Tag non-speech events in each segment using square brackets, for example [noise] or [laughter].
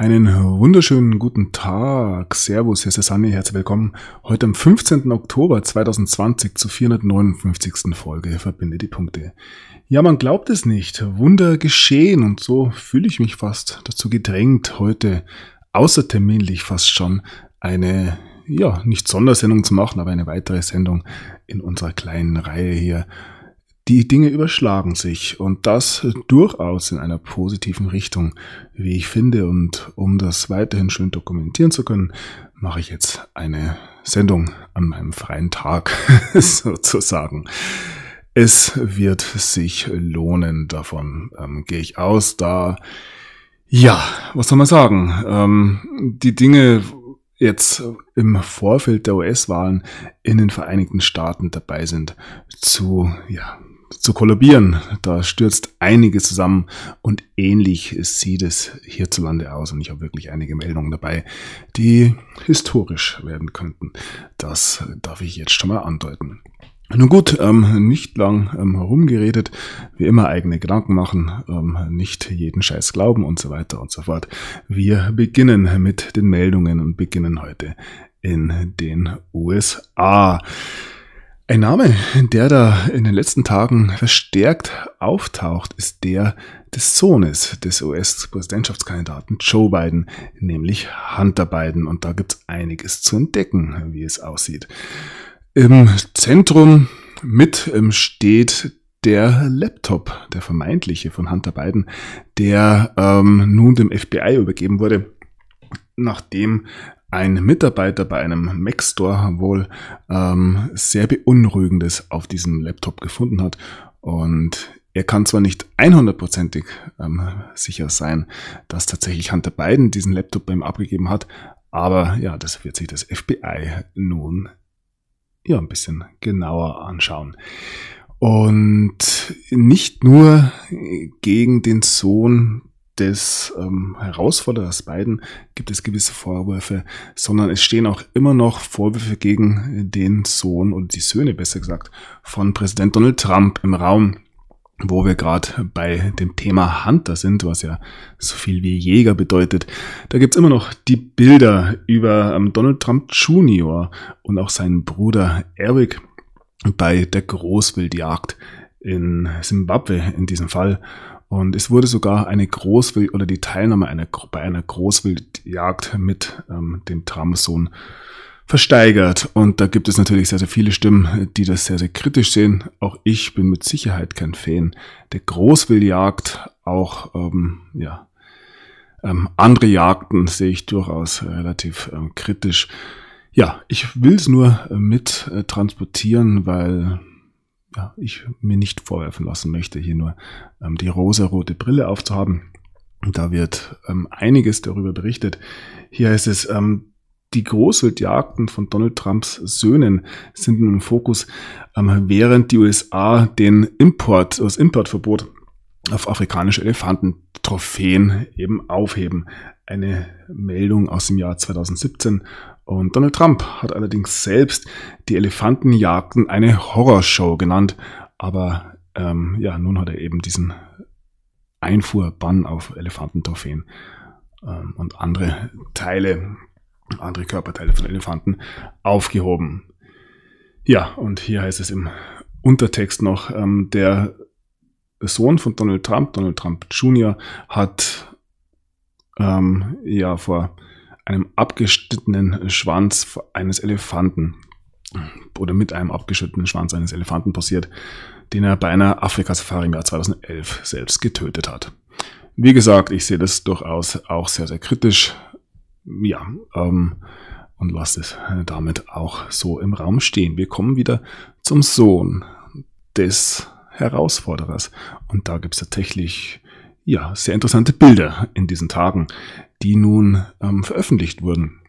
Einen wunderschönen guten Tag. Servus, hier ist der Sunny. Herzlich willkommen heute am 15. Oktober 2020 zur 459. Folge Verbinde die Punkte. Ja, man glaubt es nicht. Wunder geschehen und so fühle ich mich fast dazu gedrängt, heute außerterminlich fast schon eine, ja, nicht Sondersendung zu machen, aber eine weitere Sendung in unserer kleinen Reihe hier die Dinge überschlagen sich und das durchaus in einer positiven Richtung, wie ich finde. Und um das weiterhin schön dokumentieren zu können, mache ich jetzt eine Sendung an meinem freien Tag [laughs] sozusagen. Es wird sich lohnen, davon ähm, gehe ich aus, da, ja, was soll man sagen, ähm, die Dinge jetzt im Vorfeld der US-Wahlen in den Vereinigten Staaten dabei sind, zu, ja, zu kollabieren. Da stürzt einiges zusammen und ähnlich sieht es hierzulande aus. Und ich habe wirklich einige Meldungen dabei, die historisch werden könnten. Das darf ich jetzt schon mal andeuten. Nun gut, ähm, nicht lang ähm, herumgeredet, wie immer eigene Gedanken machen, ähm, nicht jeden Scheiß glauben und so weiter und so fort. Wir beginnen mit den Meldungen und beginnen heute in den USA. Ein Name, der da in den letzten Tagen verstärkt auftaucht, ist der des Sohnes des US-Präsidentschaftskandidaten Joe Biden, nämlich Hunter Biden. Und da gibt es einiges zu entdecken, wie es aussieht. Im Zentrum mit ähm, steht der Laptop, der vermeintliche von Hunter Biden, der ähm, nun dem FBI übergeben wurde, nachdem ein Mitarbeiter bei einem Mac Store wohl ähm, sehr beunruhigendes auf diesem Laptop gefunden hat und er kann zwar nicht 100%ig ähm, sicher sein, dass tatsächlich Hunter Biden diesen Laptop bei ihm abgegeben hat, aber ja, das wird sich das FBI nun ja ein bisschen genauer anschauen. Und nicht nur gegen den Sohn des ähm, Herausforderers Biden gibt es gewisse Vorwürfe, sondern es stehen auch immer noch Vorwürfe gegen den Sohn und die Söhne besser gesagt von Präsident Donald Trump im Raum, wo wir gerade bei dem Thema Hunter sind, was ja so viel wie Jäger bedeutet. Da gibt's immer noch die Bilder über ähm, Donald Trump Jr. und auch seinen Bruder Eric bei der Großwildjagd in Simbabwe in diesem Fall. Und es wurde sogar eine Großwild oder die Teilnahme einer, bei einer Großwildjagd mit ähm, dem Tramsohn versteigert. Und da gibt es natürlich sehr, sehr viele Stimmen, die das sehr, sehr kritisch sehen. Auch ich bin mit Sicherheit kein Fan der Großwildjagd. Auch, ähm, ja, ähm, andere Jagden sehe ich durchaus relativ ähm, kritisch. Ja, ich will es nur äh, mit äh, transportieren, weil ja, ich mir nicht vorwerfen lassen möchte, hier nur ähm, die rosa-rote Brille aufzuhaben. Und da wird ähm, einiges darüber berichtet. Hier heißt es, ähm, die Großwildjagden von Donald Trumps Söhnen sind im Fokus, ähm, während die USA den Import, das Importverbot auf afrikanische Elefantentrophäen eben aufheben. Eine Meldung aus dem Jahr 2017 und Donald Trump hat allerdings selbst die Elefantenjagden eine Horrorshow genannt. Aber ähm, ja, nun hat er eben diesen Einfuhrbann auf Elefantentrophäen ähm, und andere Teile, andere Körperteile von Elefanten aufgehoben. Ja, und hier heißt es im Untertext noch, ähm, der Sohn von Donald Trump, Donald Trump Jr., hat ähm, ja vor einem abgeschnittenen Schwanz eines Elefanten oder mit einem abgeschnittenen Schwanz eines Elefanten passiert, den er bei einer Afrika-Safari im Jahr 2011 selbst getötet hat. Wie gesagt, ich sehe das durchaus auch sehr, sehr kritisch. Ja, ähm, und lasse es damit auch so im Raum stehen. Wir kommen wieder zum Sohn des Herausforderers. Und da gibt es tatsächlich ja, sehr interessante Bilder in diesen Tagen, die nun ähm, veröffentlicht wurden.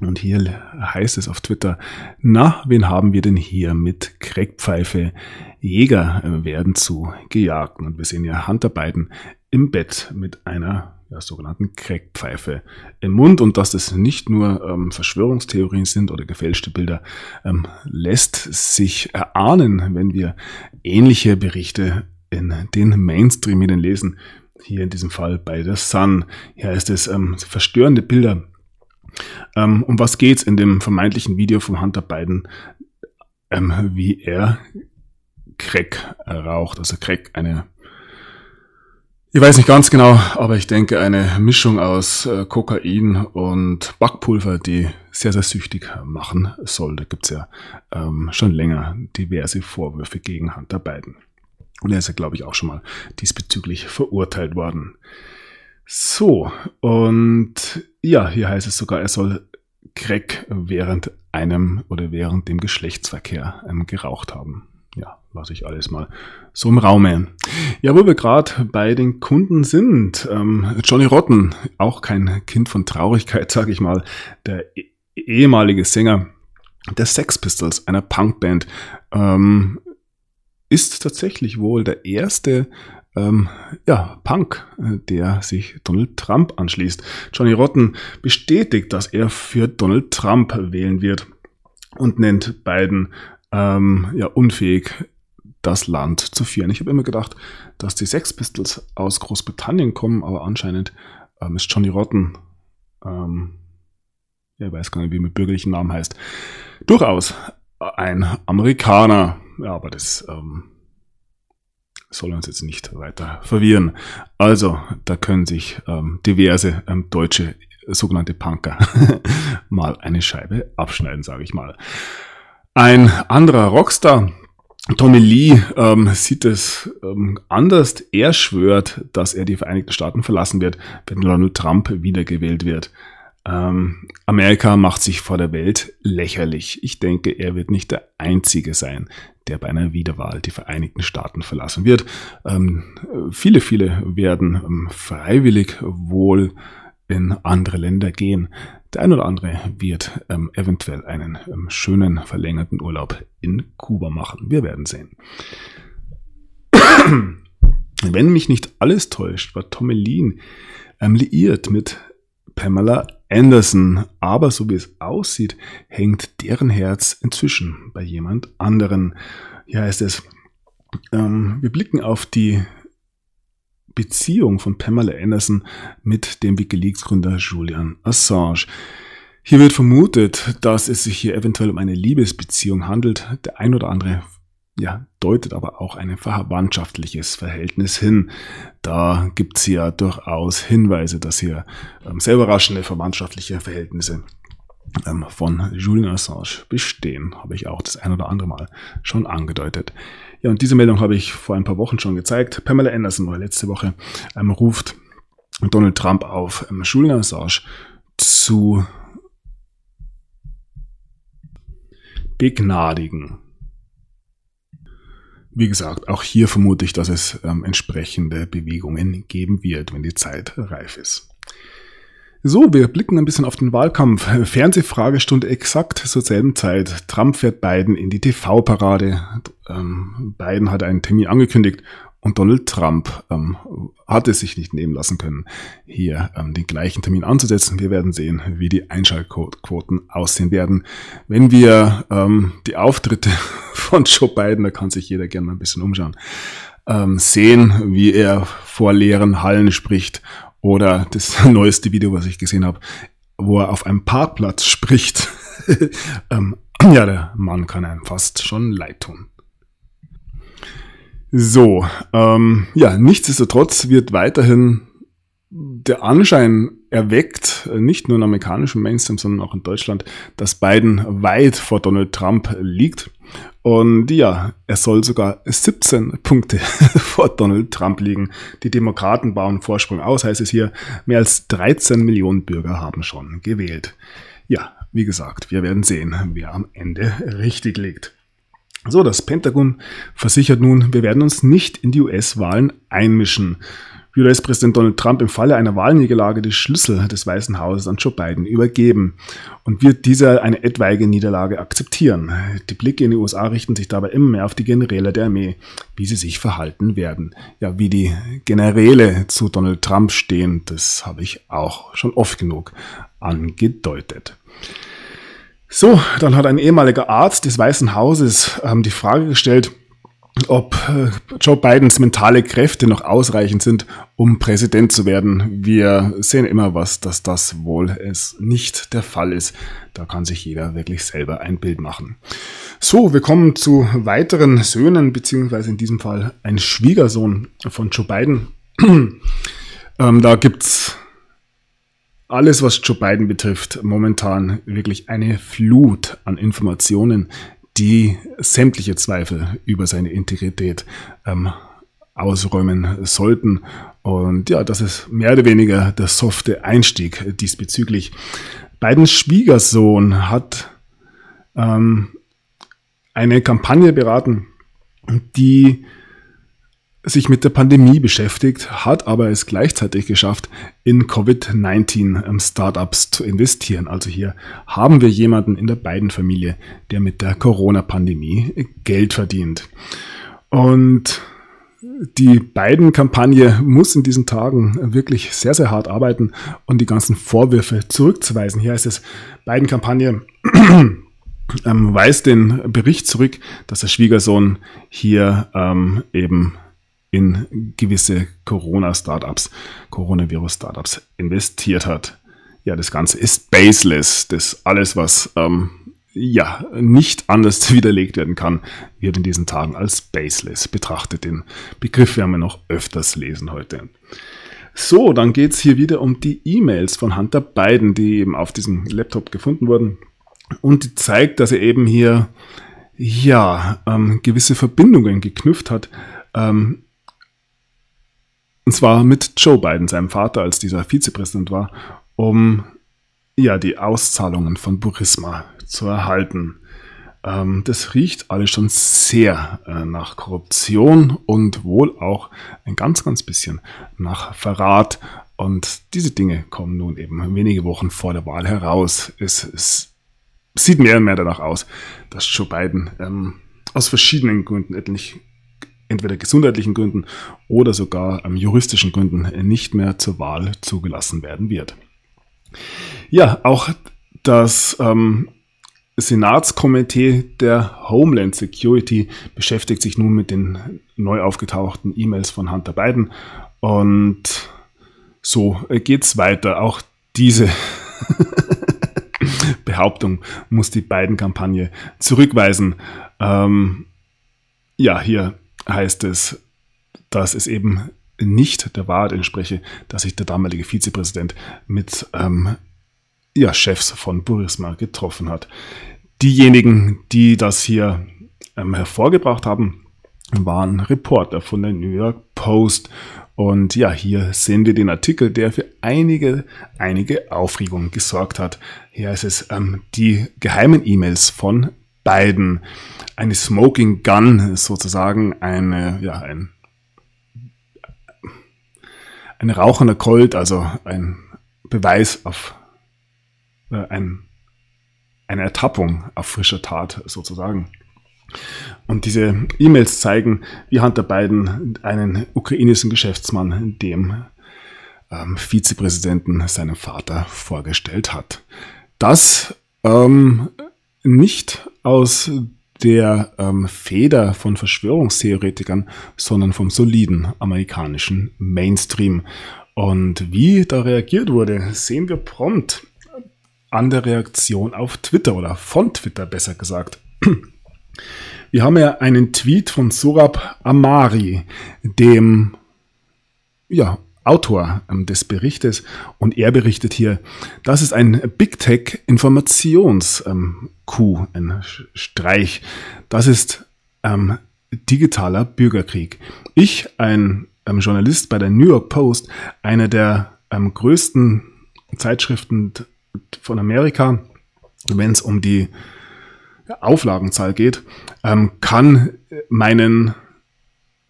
Und hier heißt es auf Twitter, na, wen haben wir denn hier mit Crackpfeife? Jäger äh, werden zu gejagt. Und wir sehen ja Hunter Biden im Bett mit einer ja, sogenannten Crackpfeife im Mund. Und dass das nicht nur ähm, Verschwörungstheorien sind oder gefälschte Bilder, ähm, lässt sich erahnen, wenn wir ähnliche Berichte in den Mainstream-Medien lesen, Hier in diesem Fall bei der Sun. Hier heißt es ähm, verstörende Bilder. Ähm, um was geht's in dem vermeintlichen Video von Hunter Biden? Ähm, wie er Crack raucht. Also Crack, eine ich weiß nicht ganz genau, aber ich denke eine Mischung aus äh, Kokain und Backpulver, die sehr, sehr süchtig machen soll. Da gibt's ja ähm, schon länger diverse Vorwürfe gegen Hunter Biden. Und er ist ja, glaube ich, auch schon mal diesbezüglich verurteilt worden. So, und ja, hier heißt es sogar, er soll Crack während einem oder während dem Geschlechtsverkehr ähm, geraucht haben ja, lasse ich alles mal so im Raume. Ja, wo wir gerade bei den Kunden sind, ähm, Johnny Rotten, auch kein Kind von Traurigkeit, [laughs] sage ich mal, der e ehemalige Sänger der Sex Pistols, einer Punkband, ähm, ist tatsächlich wohl der erste ähm, ja, Punk, der sich Donald Trump anschließt. Johnny Rotten bestätigt, dass er für Donald Trump wählen wird und nennt Biden ähm, ja, unfähig, das Land zu führen. Ich habe immer gedacht, dass die Sex Pistols aus Großbritannien kommen, aber anscheinend ähm, ist Johnny Rotten, ähm, ja, ich weiß gar nicht, wie er mit bürgerlichen Namen heißt, durchaus ein Amerikaner. Ja, aber das ähm, soll uns jetzt nicht weiter verwirren. Also, da können sich ähm, diverse ähm, deutsche sogenannte Punker [laughs] mal eine Scheibe abschneiden, sage ich mal. Ein anderer Rockstar, Tommy Lee, ähm, sieht es ähm, anders. Er schwört, dass er die Vereinigten Staaten verlassen wird, wenn Donald Trump wiedergewählt wird. Ähm, Amerika macht sich vor der Welt lächerlich. Ich denke, er wird nicht der Einzige sein, der bei einer Wiederwahl die Vereinigten Staaten verlassen wird. Ähm, viele, viele werden ähm, freiwillig wohl in andere Länder gehen. Der ein oder andere wird ähm, eventuell einen ähm, schönen verlängerten Urlaub in Kuba machen. Wir werden sehen. Wenn mich nicht alles täuscht, war Tommy Lean ähm, liiert mit Pamela Anderson. Aber so wie es aussieht, hängt deren Herz inzwischen bei jemand anderen. Hier heißt es, ähm, wir blicken auf die Beziehung von Pamela Anderson mit dem Wikileaks-Gründer Julian Assange. Hier wird vermutet, dass es sich hier eventuell um eine Liebesbeziehung handelt. Der ein oder andere ja, deutet aber auch ein verwandtschaftliches Verhältnis hin. Da gibt es ja durchaus Hinweise, dass hier ähm, sehr überraschende verwandtschaftliche Verhältnisse ähm, von Julian Assange bestehen. Habe ich auch das ein oder andere Mal schon angedeutet. Ja, und diese Meldung habe ich vor ein paar Wochen schon gezeigt. Pamela Anderson war letzte Woche ähm, ruft Donald Trump auf, ähm, Julian Assange zu begnadigen. Wie gesagt, auch hier vermute ich, dass es ähm, entsprechende Bewegungen geben wird, wenn die Zeit reif ist. So, wir blicken ein bisschen auf den Wahlkampf. Fernsehfragestunde exakt zur selben Zeit. Trump fährt Biden in die TV-Parade. Ähm, Biden hat einen Termin angekündigt und Donald Trump ähm, hat es sich nicht nehmen lassen können, hier ähm, den gleichen Termin anzusetzen. Wir werden sehen, wie die Einschaltquoten aussehen werden. Wenn wir ähm, die Auftritte [laughs] von Joe Biden, da kann sich jeder gerne mal ein bisschen umschauen, ähm, sehen, wie er vor leeren Hallen spricht oder das [laughs] neueste Video, was ich gesehen habe, wo er auf einem Parkplatz [laughs] spricht. ähm, ja, der Mann kann einem fast schon leid tun. So, ähm, ja, nichtsdestotrotz wird weiterhin der Anschein erweckt, nicht nur in amerikanischem Mainstream, sondern auch in Deutschland, dass Biden weit vor Donald Trump liegt. Und ja, er soll sogar 17 Punkte [laughs] vor Donald Trump liegen. Die Demokraten bauen Vorsprung aus, heißt es hier. Mehr als 13 Millionen Bürger haben schon gewählt. Ja, wie gesagt, wir werden sehen, wer am Ende richtig liegt. So, das Pentagon versichert nun, wir werden uns nicht in die US-Wahlen einmischen. US-Präsident Donald Trump im Falle einer Wahlniederlage die Schlüssel des Weißen Hauses an Joe Biden übergeben und wird dieser eine etwaige Niederlage akzeptieren. Die Blicke in die USA richten sich dabei immer mehr auf die Generäle der Armee, wie sie sich verhalten werden. Ja, wie die Generäle zu Donald Trump stehen, das habe ich auch schon oft genug angedeutet. So, dann hat ein ehemaliger Arzt des Weißen Hauses ähm, die Frage gestellt, ob äh, Joe Bidens mentale Kräfte noch ausreichend sind, um Präsident zu werden. Wir sehen immer was, dass das wohl es nicht der Fall ist. Da kann sich jeder wirklich selber ein Bild machen. So, wir kommen zu weiteren Söhnen, beziehungsweise in diesem Fall ein Schwiegersohn von Joe Biden. [clears throat] ähm, da gibt's alles, was Joe Biden betrifft, momentan wirklich eine Flut an Informationen, die sämtliche Zweifel über seine Integrität ähm, ausräumen sollten. Und ja, das ist mehr oder weniger der softe Einstieg diesbezüglich. Bidens Schwiegersohn hat ähm, eine Kampagne beraten, die sich mit der Pandemie beschäftigt, hat aber es gleichzeitig geschafft, in Covid-19 ähm, zu investieren. Also hier haben wir jemanden in der beiden Familie, der mit der Corona-Pandemie Geld verdient. Und die beiden Kampagne muss in diesen Tagen wirklich sehr, sehr hart arbeiten und die ganzen Vorwürfe zurückzuweisen. Hier heißt es, beiden Kampagne [clears throat] ähm, weist den Bericht zurück, dass der Schwiegersohn hier ähm, eben in gewisse Corona-Startups, Coronavirus-Startups investiert hat. Ja, das Ganze ist baseless. Das alles, was ähm, ja nicht anders [laughs] widerlegt werden kann, wird in diesen Tagen als baseless betrachtet. Den Begriff werden wir noch öfters lesen heute. So, dann geht es hier wieder um die E-Mails von Hunter Biden, die eben auf diesem Laptop gefunden wurden. Und die zeigt, dass er eben hier ja ähm, gewisse Verbindungen geknüpft hat ähm, und zwar mit Joe Biden, seinem Vater, als dieser Vizepräsident war, um ja die Auszahlungen von Burisma zu erhalten. Ähm, das riecht alles schon sehr äh, nach Korruption und wohl auch ein ganz, ganz bisschen nach Verrat. Und diese Dinge kommen nun eben wenige Wochen vor der Wahl heraus. Es, es sieht mehr und mehr danach aus, dass Joe Biden ähm, aus verschiedenen Gründen endlich entweder gesundheitlichen Gründen oder sogar ähm, juristischen Gründen nicht mehr zur Wahl zugelassen werden wird. Ja, auch das ähm, Senatskomitee der Homeland Security beschäftigt sich nun mit den neu aufgetauchten E-Mails von Hunter Biden und so geht's weiter. Auch diese [laughs] Behauptung muss die Biden-Kampagne zurückweisen. Ähm, ja, hier heißt es, dass es eben nicht der Wahrheit entspreche, dass sich der damalige Vizepräsident mit ähm, ja, Chefs von Burisma getroffen hat. Diejenigen, die das hier ähm, hervorgebracht haben, waren Reporter von der New York Post. Und ja, hier sehen wir den Artikel, der für einige, einige Aufregung gesorgt hat. Hier ist es ähm, die geheimen E-Mails von Biden eine Smoking Gun sozusagen, eine, ja, ein, ein rauchender Colt, also ein Beweis auf äh, ein, eine Ertappung auf frischer Tat sozusagen. Und diese E-Mails zeigen, wie Hunter Biden einen ukrainischen Geschäftsmann dem ähm, Vizepräsidenten seinem Vater vorgestellt hat. Das ähm, nicht aus der ähm, Feder von Verschwörungstheoretikern, sondern vom soliden amerikanischen Mainstream. Und wie da reagiert wurde, sehen wir prompt an der Reaktion auf Twitter oder von Twitter besser gesagt. [clears throat] Wir haben ja einen Tweet von Surab Amari, dem ja, Autor ähm, des Berichtes und er berichtet hier, das ist ein Big Tech Informations ähm, ein Streich. Das ist ähm, digitaler Bürgerkrieg. Ich, ein ähm, Journalist bei der New York Post, einer der ähm, größten Zeitschriften von Amerika, wenn es um die Auflagenzahl geht, ähm, kann meinen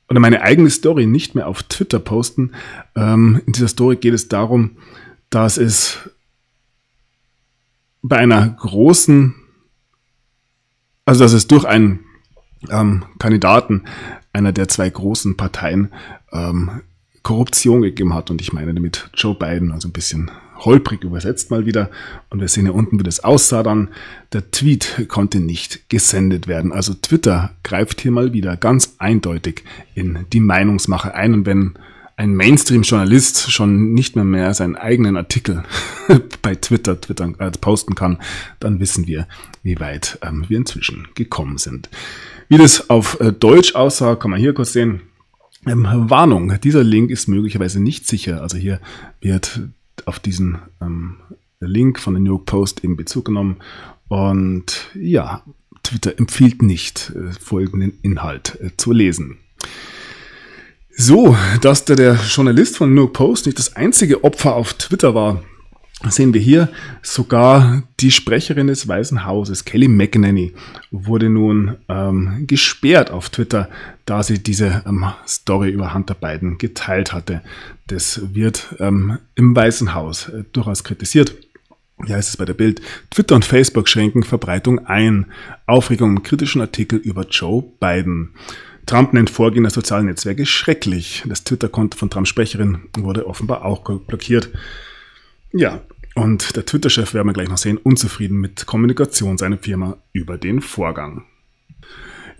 oder meine eigene Story nicht mehr auf Twitter posten. Ähm, in dieser Story geht es darum, dass es bei einer großen, also dass es durch einen ähm, Kandidaten einer der zwei großen Parteien ähm, Korruption gegeben hat. Und ich meine damit Joe Biden, also ein bisschen holprig übersetzt mal wieder. Und wir sehen hier unten, wie das aussah dann. Der Tweet konnte nicht gesendet werden. Also Twitter greift hier mal wieder ganz eindeutig in die Meinungsmache ein. Und wenn ein Mainstream-Journalist schon nicht mehr mehr seinen eigenen Artikel [laughs] bei Twitter, Twitter äh, posten kann, dann wissen wir, wie weit ähm, wir inzwischen gekommen sind. Wie das auf äh, Deutsch aussah, kann man hier kurz sehen. Ähm, Warnung, dieser Link ist möglicherweise nicht sicher. Also hier wird auf diesen ähm, Link von der New York Post in Bezug genommen. Und ja, Twitter empfiehlt nicht, äh, folgenden Inhalt äh, zu lesen. So, dass der, der Journalist von New York Post nicht das einzige Opfer auf Twitter war, sehen wir hier. Sogar die Sprecherin des Weißen Hauses, Kelly McEnany, wurde nun ähm, gesperrt auf Twitter, da sie diese ähm, Story über Hunter Biden geteilt hatte. Das wird ähm, im Weißen Haus äh, durchaus kritisiert. Wie heißt es bei der Bild? Twitter und Facebook schränken Verbreitung ein. Aufregung im kritischen Artikel über Joe Biden. Trump nennt Vorgehen der sozialen Netzwerke schrecklich. Das Twitter-Konto von Trumps Sprecherin wurde offenbar auch blockiert. Ja, und der Twitter-Chef, werden wir gleich noch sehen, unzufrieden mit Kommunikation seiner Firma über den Vorgang.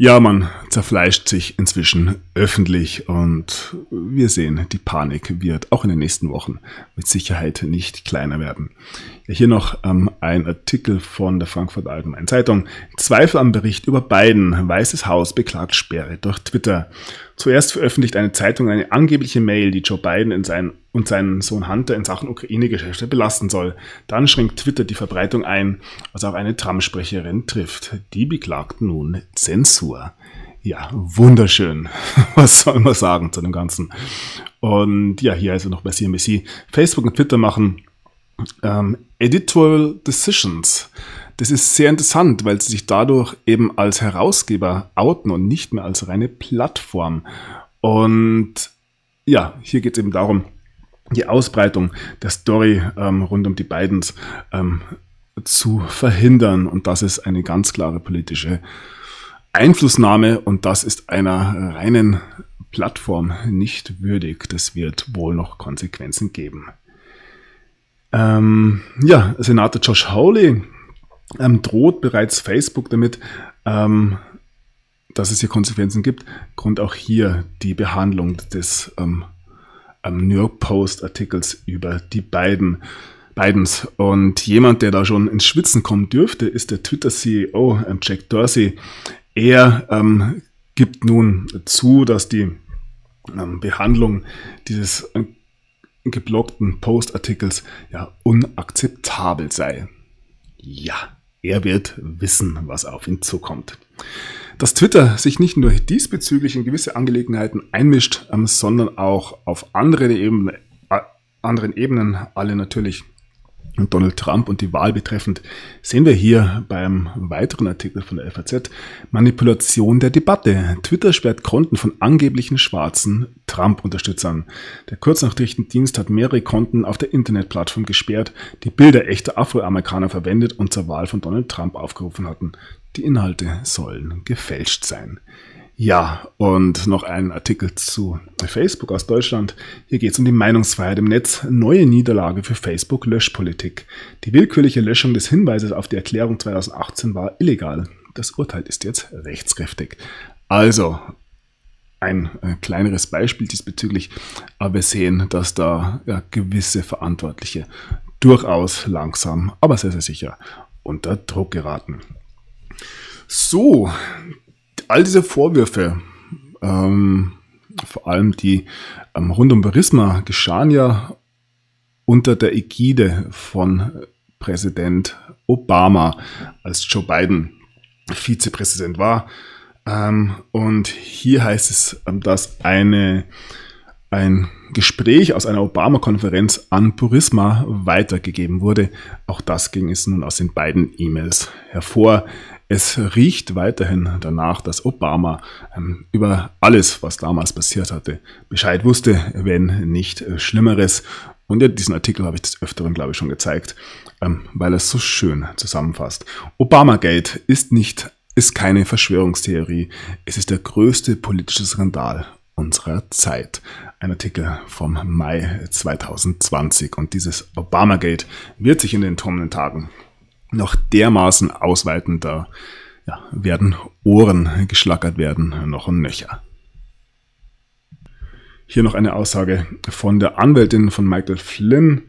Ja, man zerfleischt sich inzwischen öffentlich und wir sehen, die Panik wird auch in den nächsten Wochen mit Sicherheit nicht kleiner werden. Hier noch ähm, ein Artikel von der Frankfurter Allgemeinen Zeitung. Zweifel am Bericht über Biden. Weißes Haus beklagt Sperre durch Twitter. Zuerst veröffentlicht eine Zeitung eine angebliche Mail, die Joe Biden in seinen und seinen Sohn Hunter in Sachen Ukraine-Geschäfte belasten soll. Dann schränkt Twitter die Verbreitung ein, was auch eine Trump-Sprecherin trifft. Die beklagt nun Zensur. Ja, wunderschön. [laughs] Was soll man sagen zu dem Ganzen? Und ja, hier also noch bei CNBC. Facebook und Twitter machen ähm, Editorial Decisions. Das ist sehr interessant, weil sie sich dadurch eben als Herausgeber outen und nicht mehr als reine Plattform. Und ja, hier geht es eben darum, die Ausbreitung der Story ähm, rund um die Bidens ähm, zu verhindern. Und das ist eine ganz klare politische Einflussnahme und das ist einer reinen Plattform nicht würdig. Das wird wohl noch Konsequenzen geben. Ähm, ja, Senator Josh Hawley ähm, droht bereits Facebook damit, ähm, dass es hier Konsequenzen gibt. Grund auch hier die Behandlung des ähm, New York Post Artikels über die beiden Bidens. Und jemand, der da schon ins Schwitzen kommen dürfte, ist der Twitter-CEO ähm, Jack Dorsey. Er ähm, gibt nun zu, dass die ähm, Behandlung dieses äh, geblockten Post-Artikels ja unakzeptabel sei. Ja, er wird wissen, was auf ihn zukommt. Dass Twitter sich nicht nur diesbezüglich in gewisse Angelegenheiten einmischt, ähm, sondern auch auf andere Ebene, äh, anderen Ebenen alle natürlich Donald Trump und die Wahl betreffend, sehen wir hier beim weiteren Artikel von der FAZ Manipulation der Debatte. Twitter sperrt Konten von angeblichen schwarzen Trump-Unterstützern. Der Kurznachrichtendienst hat mehrere Konten auf der Internetplattform gesperrt, die Bilder echter Afroamerikaner verwendet und zur Wahl von Donald Trump aufgerufen hatten. Die Inhalte sollen gefälscht sein. Ja, und noch ein Artikel zu Facebook aus Deutschland. Hier geht es um die Meinungsfreiheit im Netz. Neue Niederlage für Facebook Löschpolitik. Die willkürliche Löschung des Hinweises auf die Erklärung 2018 war illegal. Das Urteil ist jetzt rechtskräftig. Also, ein äh, kleineres Beispiel diesbezüglich, aber wir sehen, dass da ja, gewisse Verantwortliche durchaus langsam, aber sehr, sehr sicher unter Druck geraten. So, all diese Vorwürfe, ähm, vor allem die ähm, rund um Burisma, geschahen ja unter der Ägide von Präsident Obama, als Joe Biden Vizepräsident war. Ähm, und hier heißt es, ähm, dass eine, ein Gespräch aus einer Obama-Konferenz an Burisma weitergegeben wurde. Auch das ging es nun aus den beiden E-Mails hervor. Es riecht weiterhin danach, dass Obama ähm, über alles, was damals passiert hatte, Bescheid wusste, wenn nicht Schlimmeres. Und ja, diesen Artikel habe ich des Öfteren, glaube ich, schon gezeigt, ähm, weil es so schön zusammenfasst. Obamagate ist nicht, ist keine Verschwörungstheorie. Es ist der größte politische Skandal unserer Zeit. Ein Artikel vom Mai 2020. Und dieses Obamagate wird sich in den kommenden Tagen noch dermaßen ausweiten, da ja, werden Ohren geschlackert werden, noch und nöcher. Hier noch eine Aussage von der Anwältin von Michael Flynn,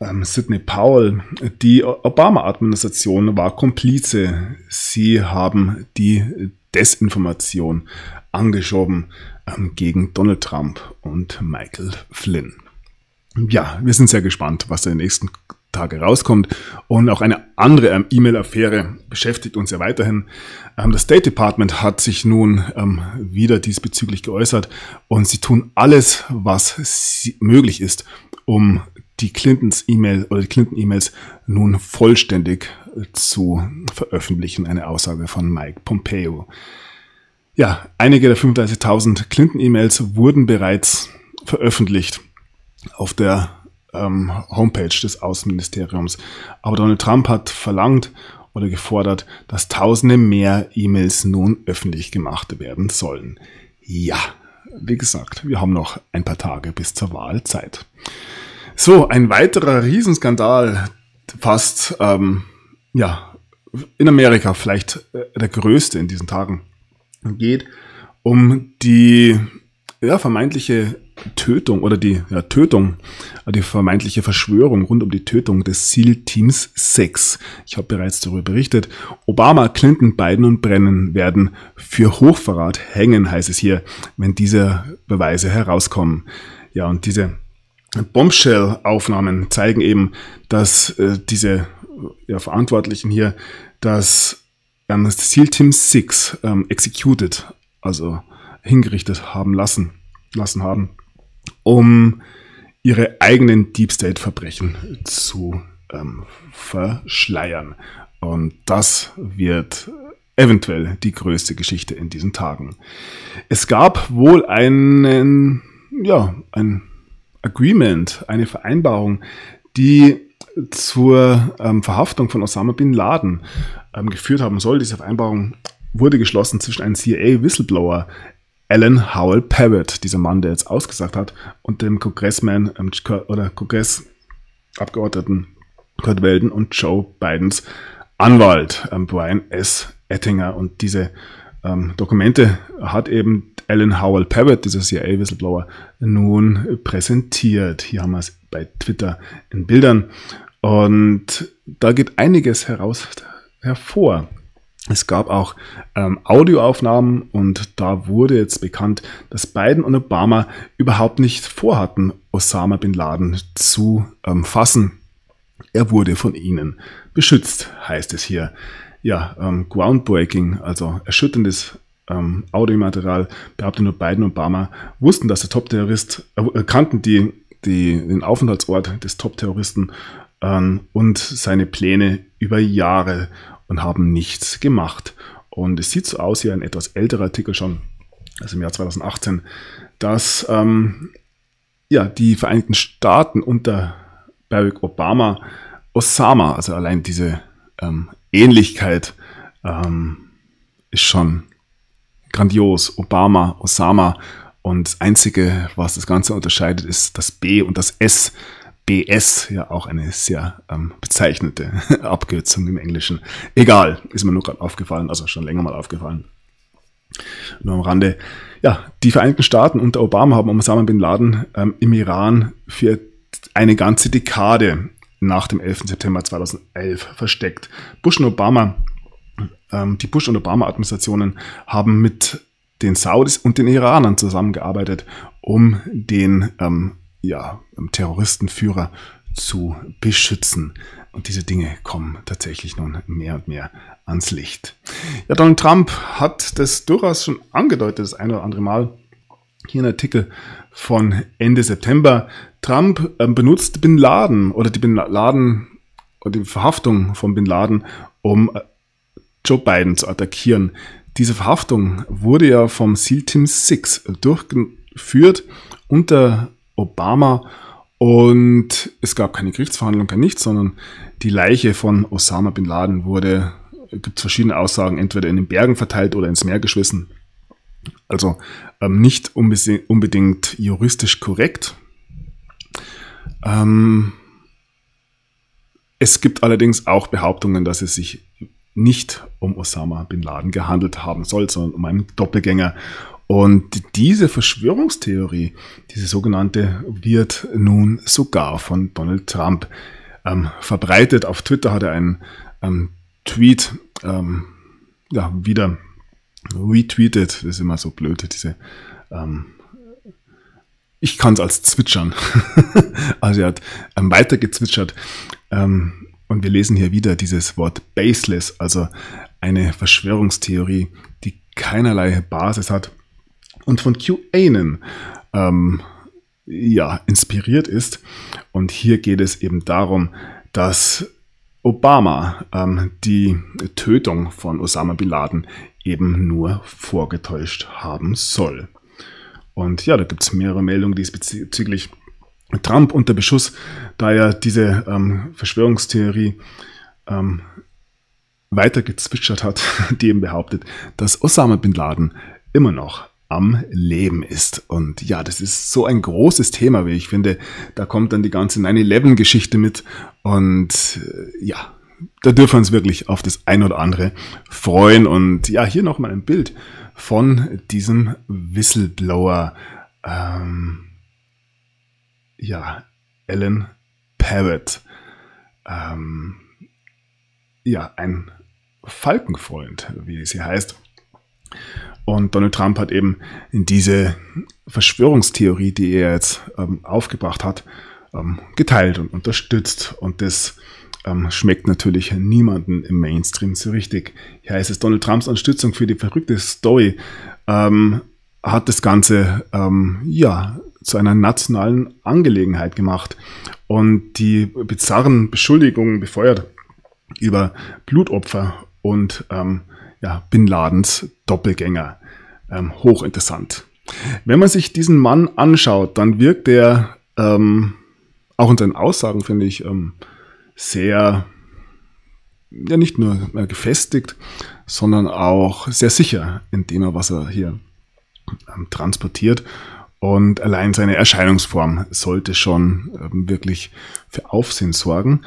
ähm, Sidney Powell. Die Obama-Administration war Komplize. Sie haben die Desinformation angeschoben ähm, gegen Donald Trump und Michael Flynn. Ja, wir sind sehr gespannt, was in den nächsten Tage rauskommt. Und auch eine andere ähm, E-Mail-Affäre beschäftigt uns ja weiterhin. Ähm, das State Department hat sich nun ähm, wieder diesbezüglich geäußert und sie tun alles, was möglich ist, um die Clintons E-Mail oder die Clinton-E-Mails nun vollständig zu veröffentlichen. Eine Aussage von Mike Pompeo. Ja, einige der 35.000 Clinton-E-Mails wurden bereits veröffentlicht auf der ähm, Homepage des Außenministeriums. Aber Donald Trump hat verlangt oder gefordert, dass tausende mehr E-Mails nun öffentlich gemacht werden sollen. Ja, wie gesagt, wir haben noch ein paar Tage bis zur Wahlzeit. So, ein weiterer Riesenskandal, fast, ähm, ja, in Amerika vielleicht äh, der größte in diesen Tagen, geht um die ja, vermeintliche Tötung oder die ja, Tötung, die vermeintliche Verschwörung rund um die Tötung des SEAL-Teams 6. Ich habe bereits darüber berichtet. Obama, Clinton, Biden und Brennan werden für Hochverrat hängen, heißt es hier, wenn diese Beweise herauskommen. Ja, und diese Bombshell-Aufnahmen zeigen eben, dass äh, diese ja, Verantwortlichen hier das, ähm, das SEAL Team 6 ähm, executed, also hingerichtet haben lassen, lassen haben, um ihre eigenen Deep State Verbrechen zu ähm, verschleiern. Und das wird eventuell die größte Geschichte in diesen Tagen. Es gab wohl einen, ja, ein Agreement, eine Vereinbarung, die zur ähm, Verhaftung von Osama bin Laden ähm, geführt haben soll. Diese Vereinbarung wurde geschlossen zwischen einem CIA-Whistleblower, Alan Howell Parrott, dieser Mann, der jetzt ausgesagt hat, und dem Kongressman ähm, oder Kongressabgeordneten Kurt Weldon und Joe Bidens Anwalt ähm, Brian S. Ettinger. Und diese ähm, Dokumente hat eben Alan Howell Parrott, dieser CIA-Whistleblower, nun präsentiert. Hier haben wir es bei Twitter in Bildern. Und da geht einiges heraus hervor. Es gab auch ähm, Audioaufnahmen und da wurde jetzt bekannt, dass Biden und Obama überhaupt nicht vorhatten, Osama bin Laden zu ähm, fassen. Er wurde von ihnen beschützt, heißt es hier. Ja, ähm, groundbreaking, also erschütterndes ähm, Audiomaterial, behauptet nur Biden und Obama, wussten, dass der Top-Terrorist, äh, kannten die, die, den Aufenthaltsort des Top-Terroristen ähm, und seine Pläne über Jahre und haben nichts gemacht. Und es sieht so aus, hier ein etwas älterer Artikel schon, also im Jahr 2018, dass ähm, ja, die Vereinigten Staaten unter Barack Obama Osama, also allein diese ähm, Ähnlichkeit ähm, ist schon grandios. Obama, Osama und das Einzige, was das Ganze unterscheidet, ist das B und das S. BS, ja auch eine sehr ähm, bezeichnete [laughs] Abkürzung im Englischen. Egal, ist mir nur gerade aufgefallen, also schon länger mal aufgefallen. Nur am Rande. Ja, die Vereinigten Staaten unter Obama haben Osama Bin Laden ähm, im Iran für eine ganze Dekade nach dem 11. September 2011 versteckt. Bush und Obama, ähm, die Bush- und Obama-Administrationen haben mit den Saudis und den Iranern zusammengearbeitet, um den ähm, ja, Terroristenführer zu beschützen. Und diese Dinge kommen tatsächlich nun mehr und mehr ans Licht. Ja, Donald Trump hat das durchaus schon angedeutet, das eine oder andere Mal. Hier ein Artikel von Ende September. Trump äh, benutzt Bin Laden oder die Bin Laden oder die Verhaftung von Bin Laden, um äh, Joe Biden zu attackieren. Diese Verhaftung wurde ja vom SEAL Team 6 durchgeführt unter Obama und es gab keine Gerichtsverhandlung, kein nichts, sondern die Leiche von Osama bin Laden wurde, gibt verschiedene Aussagen, entweder in den Bergen verteilt oder ins Meer geschmissen. Also ähm, nicht unbedingt juristisch korrekt. Ähm, es gibt allerdings auch Behauptungen, dass es sich nicht um Osama bin Laden gehandelt haben soll, sondern um einen Doppelgänger. Und diese Verschwörungstheorie, diese sogenannte, wird nun sogar von Donald Trump ähm, verbreitet. Auf Twitter hat er einen ähm, Tweet ähm, ja, wieder retweetet. Das ist immer so blöd, diese ähm, ich kann es als zwitschern. [laughs] also er hat ähm, weiter gezwitschert. Ähm, und wir lesen hier wieder dieses Wort baseless, also eine Verschwörungstheorie, die keinerlei Basis hat und von QAnon ähm, ja, inspiriert ist. Und hier geht es eben darum, dass Obama ähm, die Tötung von Osama Bin Laden eben nur vorgetäuscht haben soll. Und ja, da gibt es mehrere Meldungen diesbezüglich. Trump unter Beschuss, da er diese ähm, Verschwörungstheorie ähm, weiter gezwitschert hat, [laughs] die eben behauptet, dass Osama bin Laden immer noch am Leben ist. Und ja, das ist so ein großes Thema, wie ich finde. Da kommt dann die ganze 9-11-Geschichte mit. Und äh, ja, da dürfen wir uns wirklich auf das ein oder andere freuen. Und ja, hier nochmal ein Bild von diesem Whistleblower. Ähm, ja, Alan Parrott. Ähm, ja, ein Falkenfreund, wie sie heißt. Und Donald Trump hat eben diese Verschwörungstheorie, die er jetzt ähm, aufgebracht hat, ähm, geteilt und unterstützt. Und das ähm, schmeckt natürlich niemanden im Mainstream so richtig. Hier heißt es, Donald Trumps Unterstützung für die verrückte Story ähm, hat das Ganze ähm, ja zu einer nationalen Angelegenheit gemacht und die bizarren Beschuldigungen befeuert über Blutopfer und ähm, ja, Bin Ladens Doppelgänger. Ähm, hochinteressant. Wenn man sich diesen Mann anschaut, dann wirkt er ähm, auch in seinen Aussagen, finde ich, ähm, sehr, ja nicht nur gefestigt, sondern auch sehr sicher in dem, was er hier ähm, transportiert. Und allein seine Erscheinungsform sollte schon ähm, wirklich für Aufsehen sorgen.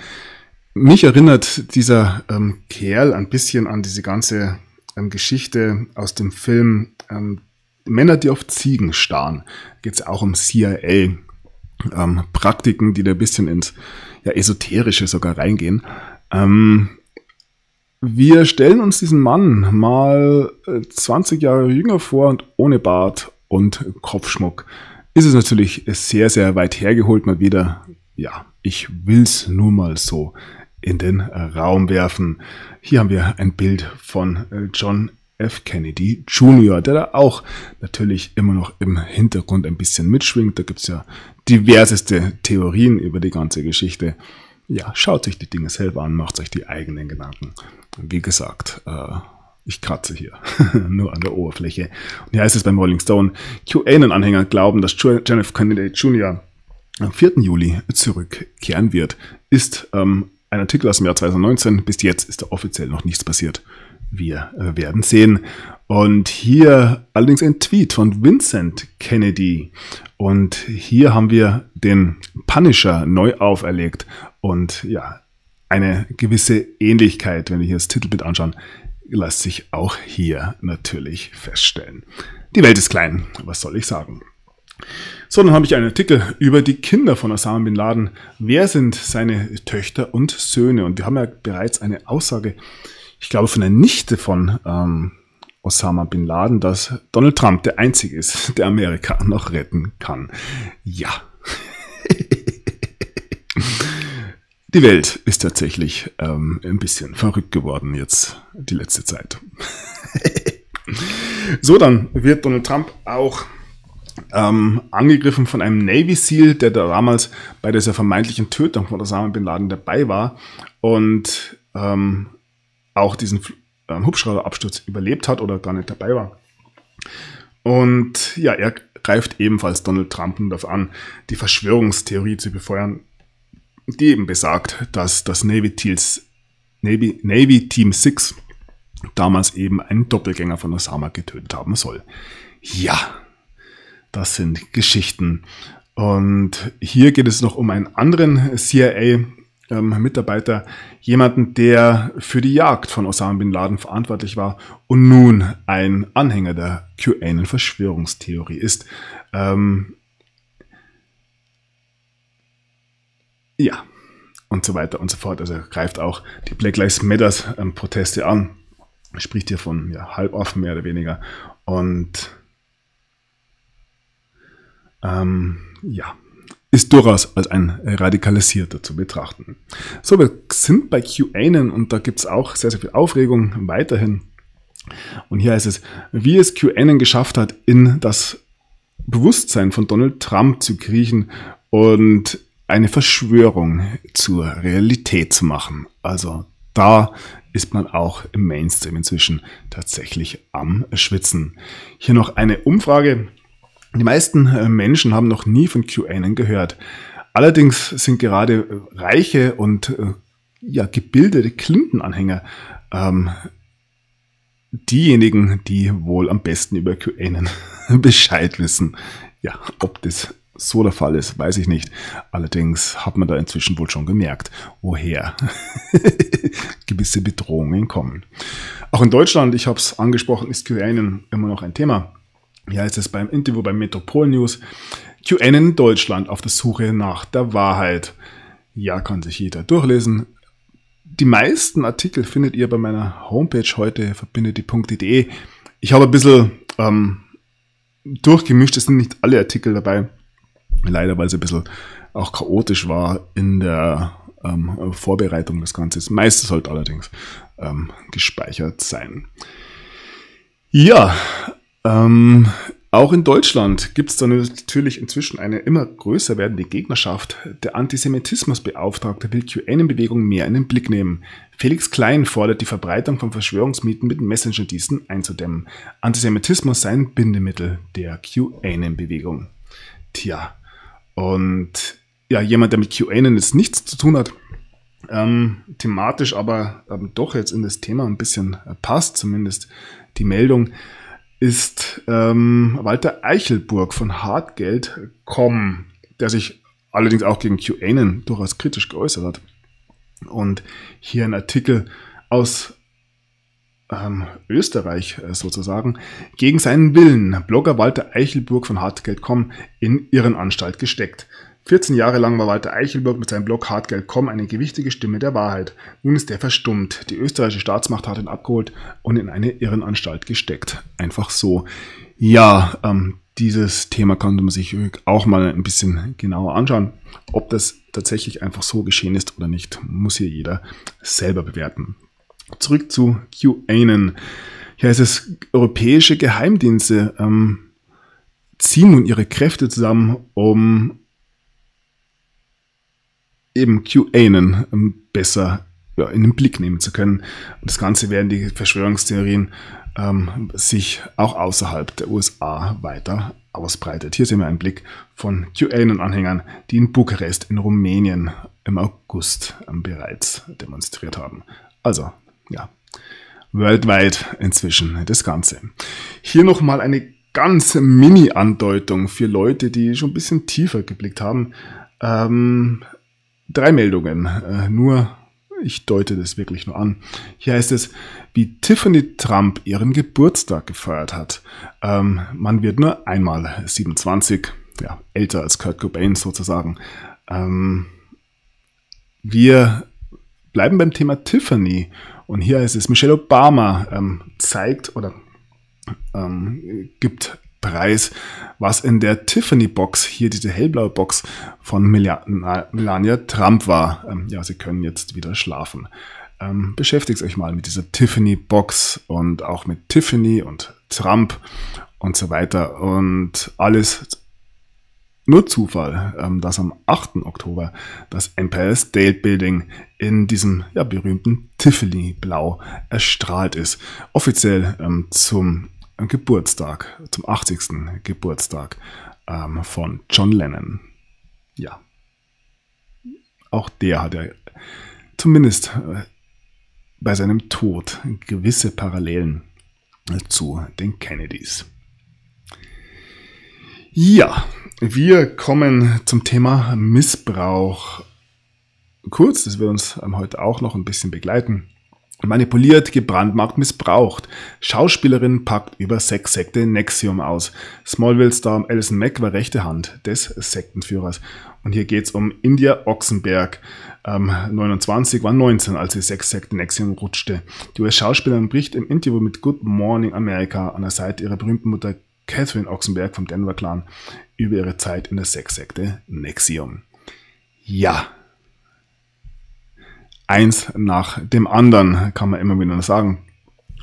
Mich erinnert dieser ähm, Kerl ein bisschen an diese ganze ähm, Geschichte aus dem Film ähm, Männer, die auf Ziegen starren. Geht es auch um CIA-Praktiken, ähm, die da ein bisschen ins ja, Esoterische sogar reingehen. Ähm, wir stellen uns diesen Mann mal 20 äh, Jahre jünger vor und ohne Bart und Kopfschmuck. Ist es natürlich sehr, sehr weit hergeholt mal wieder. Ja, ich will's nur mal so in den Raum werfen. Hier haben wir ein Bild von äh, John F. Kennedy Jr., der da auch natürlich immer noch im Hintergrund ein bisschen mitschwingt. Da gibt's ja diverseste Theorien über die ganze Geschichte. Ja, schaut sich die Dinge selber an, macht euch die eigenen Gedanken. Wie gesagt, äh, ich kratze hier [laughs] nur an der Oberfläche. Und hier heißt es beim Rolling Stone, QAnon-Anhänger glauben, dass F. Kennedy Jr. am 4. Juli zurückkehren wird. Ist ähm, ein Artikel aus dem Jahr 2019. Bis jetzt ist da offiziell noch nichts passiert. Wir äh, werden sehen. Und hier allerdings ein Tweet von Vincent Kennedy. Und hier haben wir den Punisher neu auferlegt. Und ja, eine gewisse Ähnlichkeit, wenn wir hier das Titelbild anschauen, lässt sich auch hier natürlich feststellen. Die Welt ist klein, was soll ich sagen? So, dann habe ich einen Artikel über die Kinder von Osama Bin Laden. Wer sind seine Töchter und Söhne? Und wir haben ja bereits eine Aussage, ich glaube, von der Nichte von ähm, Osama Bin Laden, dass Donald Trump der Einzige ist, [laughs] der Amerika [laughs] noch retten kann. Ja. [laughs] Die Welt ist tatsächlich ähm, ein bisschen verrückt geworden jetzt die letzte Zeit. so, dann wird Donald Trump auch ähm, angegriffen von einem Navy SEAL, der damals bei dieser vermeintlichen Tötung von Osama Bin Laden dabei war und ähm, auch diesen ähm, Hubschrauberabsturz überlebt hat oder gar nicht dabei war. Und ja, er greift ebenfalls Donald Trump darauf an, die Verschwörungstheorie zu befeuern, die eben besagt, dass das Navy, Teals, Navy, Navy Team 6 damals eben einen Doppelgänger von Osama getötet haben soll. Ja, das sind Geschichten. Und hier geht es noch um einen anderen CIA-Mitarbeiter, ähm, jemanden, der für die Jagd von Osama bin Laden verantwortlich war und nun ein Anhänger der QAnon-Verschwörungstheorie ist. Ähm, ja, und so weiter und so fort. Also greift auch die Black Lives Matters ähm, an. Spricht hier von ja, halboffen mehr oder weniger. Und ähm, ja, ist durchaus als ein Radikalisierter zu betrachten. So, wir sind bei QAnon und da gibt es auch sehr, sehr viel Aufregung weiterhin. Und hier heißt es, wie es QAnon geschafft hat, in das Bewusstsein von Donald Trump zu kriechen und eine Verschwörung zur Realität zu machen. Also da ist man auch im Mainstream inzwischen tatsächlich am Schwitzen. Hier noch eine Umfrage die meisten äh, Menschen haben noch nie von QAnon gehört. Allerdings sind gerade äh, reiche und äh, ja, gebildete Clinton-Anhänger ähm, diejenigen, die wohl am besten über QAnon [laughs] Bescheid wissen. Ja, ob das so der Fall ist, weiß ich nicht. Allerdings hat man da inzwischen wohl schon gemerkt, woher [laughs] gewisse Bedrohungen kommen. Auch in Deutschland, ich habe es angesprochen, ist QAnon immer noch ein Thema. Hier heißt es beim Interview beim Metropol News, QN in Deutschland auf der Suche nach der Wahrheit. Ja, kann sich jeder durchlesen. Die meisten Artikel findet ihr bei meiner Homepage heute, verbindete.de. Ich habe ein bisschen ähm, durchgemischt, es sind nicht alle Artikel dabei. Leider, weil es ein bisschen auch chaotisch war in der ähm, Vorbereitung des Ganzen. Meistens sollte allerdings ähm, gespeichert sein. Ja, ähm, auch in Deutschland gibt es dann natürlich inzwischen eine immer größer werdende Gegnerschaft. Der Antisemitismusbeauftragte will QAnon-Bewegung mehr in den Blick nehmen. Felix Klein fordert die Verbreitung von Verschwörungsmieten mit Messenger-Diensten einzudämmen. Antisemitismus sei ein Bindemittel der QAnon-Bewegung. Tja, und ja, jemand, der mit QAnon jetzt nichts zu tun hat, ähm, thematisch aber ähm, doch jetzt in das Thema ein bisschen äh, passt, zumindest die Meldung, ist ähm, Walter Eichelburg von Hartgeld.com, der sich allerdings auch gegen QAnon durchaus kritisch geäußert hat. Und hier ein Artikel aus ähm, Österreich äh, sozusagen, gegen seinen Willen Blogger Walter Eichelburg von Hartgeld.com in Irrenanstalt gesteckt. 14 Jahre lang war Walter Eichelberg mit seinem Blog Hartgeld.com eine gewichtige Stimme der Wahrheit. Nun ist er verstummt. Die österreichische Staatsmacht hat ihn abgeholt und in eine Irrenanstalt gesteckt. Einfach so. Ja, ähm, dieses Thema konnte man sich auch mal ein bisschen genauer anschauen. Ob das tatsächlich einfach so geschehen ist oder nicht, muss hier jeder selber bewerten. Zurück zu QAnon. Hier heißt es, europäische Geheimdienste ähm, ziehen nun ihre Kräfte zusammen, um eben QAnon ähm, besser ja, in den Blick nehmen zu können. Und das Ganze werden die Verschwörungstheorien ähm, sich auch außerhalb der USA weiter ausbreitet. Hier sehen wir einen Blick von QAnon-Anhängern, die in Bukarest in Rumänien im August ähm, bereits demonstriert haben. Also, ja, weltweit inzwischen das Ganze. Hier nochmal eine ganz Mini-Andeutung für Leute, die schon ein bisschen tiefer geblickt haben. Ähm, drei Meldungen. Äh, nur, ich deute das wirklich nur an. Hier heißt es, wie Tiffany Trump ihren Geburtstag gefeiert hat. Ähm, man wird nur einmal 27, ja, älter als Kurt Cobain sozusagen. Ähm, wir bleiben beim Thema Tiffany. Und hier heißt es, Michelle Obama ähm, zeigt oder ähm, gibt Preis, was in der Tiffany Box, hier diese hellblaue Box von Melania Trump war. Ähm, ja, Sie können jetzt wieder schlafen. Ähm, beschäftigt euch mal mit dieser Tiffany Box und auch mit Tiffany und Trump und so weiter. Und alles nur Zufall, ähm, dass am 8. Oktober das Empire State Building in diesem ja, berühmten Tiffany-Blau erstrahlt ist. Offiziell ähm, zum Geburtstag, zum 80. Geburtstag ähm, von John Lennon. Ja. Auch der hat ja zumindest äh, bei seinem Tod gewisse Parallelen zu den Kennedys. Ja, wir kommen zum Thema Missbrauch. Kurz, das wird uns heute auch noch ein bisschen begleiten. Manipuliert, gebrandmarkt, missbraucht. Schauspielerin packt über Sexsekte Nexium aus. Smallville-Star Alison Mack war rechte Hand des Sektenführers. Und hier geht's um India Ochsenberg. Ähm, 29 war 19, als sie Sexsekte Nexium rutschte. Die US-Schauspielerin bricht im Interview mit Good Morning America an der Seite ihrer berühmten Mutter Catherine Ochsenberg vom Denver Clan über ihre Zeit in der Sexsekte Nexium. Ja. Eins nach dem anderen, kann man immer wieder sagen.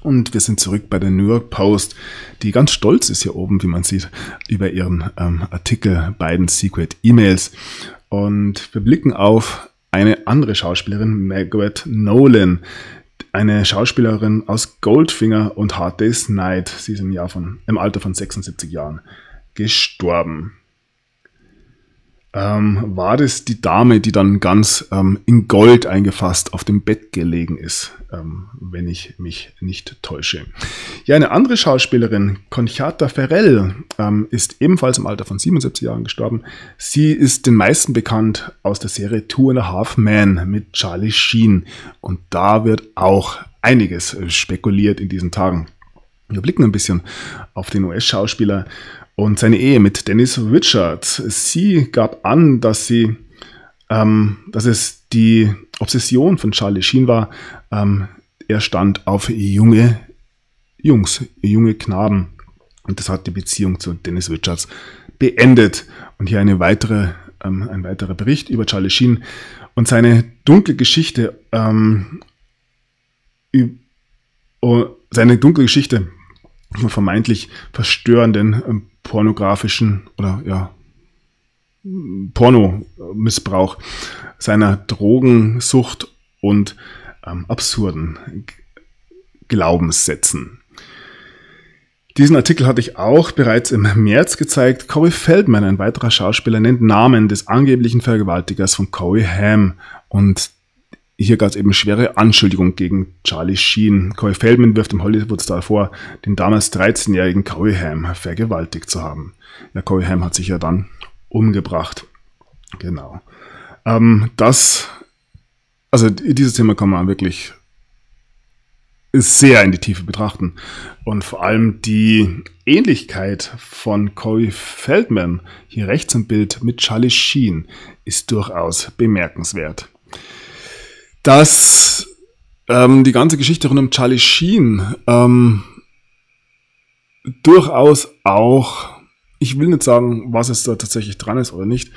Und wir sind zurück bei der New York Post, die ganz stolz ist hier oben, wie man sieht, über ihren ähm, Artikel beiden Secret E-Mails. Und wir blicken auf eine andere Schauspielerin, Margaret Nolan, eine Schauspielerin aus Goldfinger und Hard Day's Night. Sie ist im, Jahr von, im Alter von 76 Jahren gestorben. Ähm, war das die Dame, die dann ganz ähm, in Gold eingefasst auf dem Bett gelegen ist, ähm, wenn ich mich nicht täusche. Ja, eine andere Schauspielerin, Conchata Ferrell, ähm, ist ebenfalls im Alter von 77 Jahren gestorben. Sie ist den meisten bekannt aus der Serie Two and a Half Men mit Charlie Sheen. Und da wird auch einiges spekuliert in diesen Tagen. Wir blicken ein bisschen auf den US-Schauspieler und seine Ehe mit Dennis Richards. Sie gab an, dass sie, ähm, dass es die Obsession von Charlie Sheen war. Ähm, er stand auf junge Jungs, junge Knaben. Und das hat die Beziehung zu Dennis Richards beendet. Und hier eine weitere, ähm, ein weiterer Bericht über Charlie Sheen und seine dunkle Geschichte, ähm, oh, seine dunkle Geschichte vermeintlich verstörenden ähm, pornografischen oder ja Pornomissbrauch, seiner Drogensucht und ähm, absurden Glaubenssätzen. Diesen Artikel hatte ich auch bereits im März gezeigt. Corey Feldman, ein weiterer Schauspieler, nennt Namen des angeblichen Vergewaltigers von Corey Hamm und hier gab es eben schwere Anschuldigungen gegen Charlie Sheen. Corey Feldman wirft dem Hollywood-Star vor, den damals 13-jährigen Corey Haim vergewaltigt zu haben. Ja, Corey Haim hat sich ja dann umgebracht. Genau. Ähm, das, also dieses Thema kann man wirklich sehr in die Tiefe betrachten. Und vor allem die Ähnlichkeit von Corey Feldman hier rechts im Bild mit Charlie Sheen ist durchaus bemerkenswert dass ähm, die ganze Geschichte rund um Charlie Sheen ähm, durchaus auch, ich will nicht sagen, was es da tatsächlich dran ist oder nicht,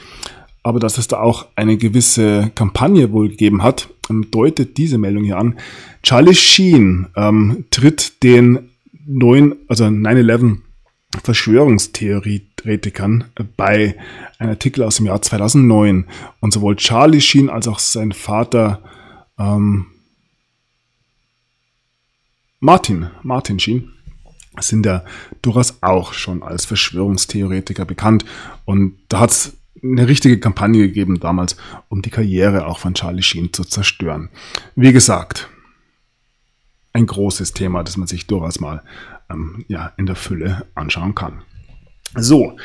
aber dass es da auch eine gewisse Kampagne wohl gegeben hat, deutet diese Meldung hier an. Charlie Sheen ähm, tritt den neuen, also 9-11 Verschwörungstheoretikern bei einem Artikel aus dem Jahr 2009. Und sowohl Charlie Sheen als auch sein Vater ähm, Martin, Martin Sheen, sind ja durchaus auch schon als Verschwörungstheoretiker bekannt. Und da hat es eine richtige Kampagne gegeben damals, um die Karriere auch von Charlie Sheen zu zerstören. Wie gesagt, ein großes Thema, das man sich durchaus mal ähm, ja, in der Fülle anschauen kann. So,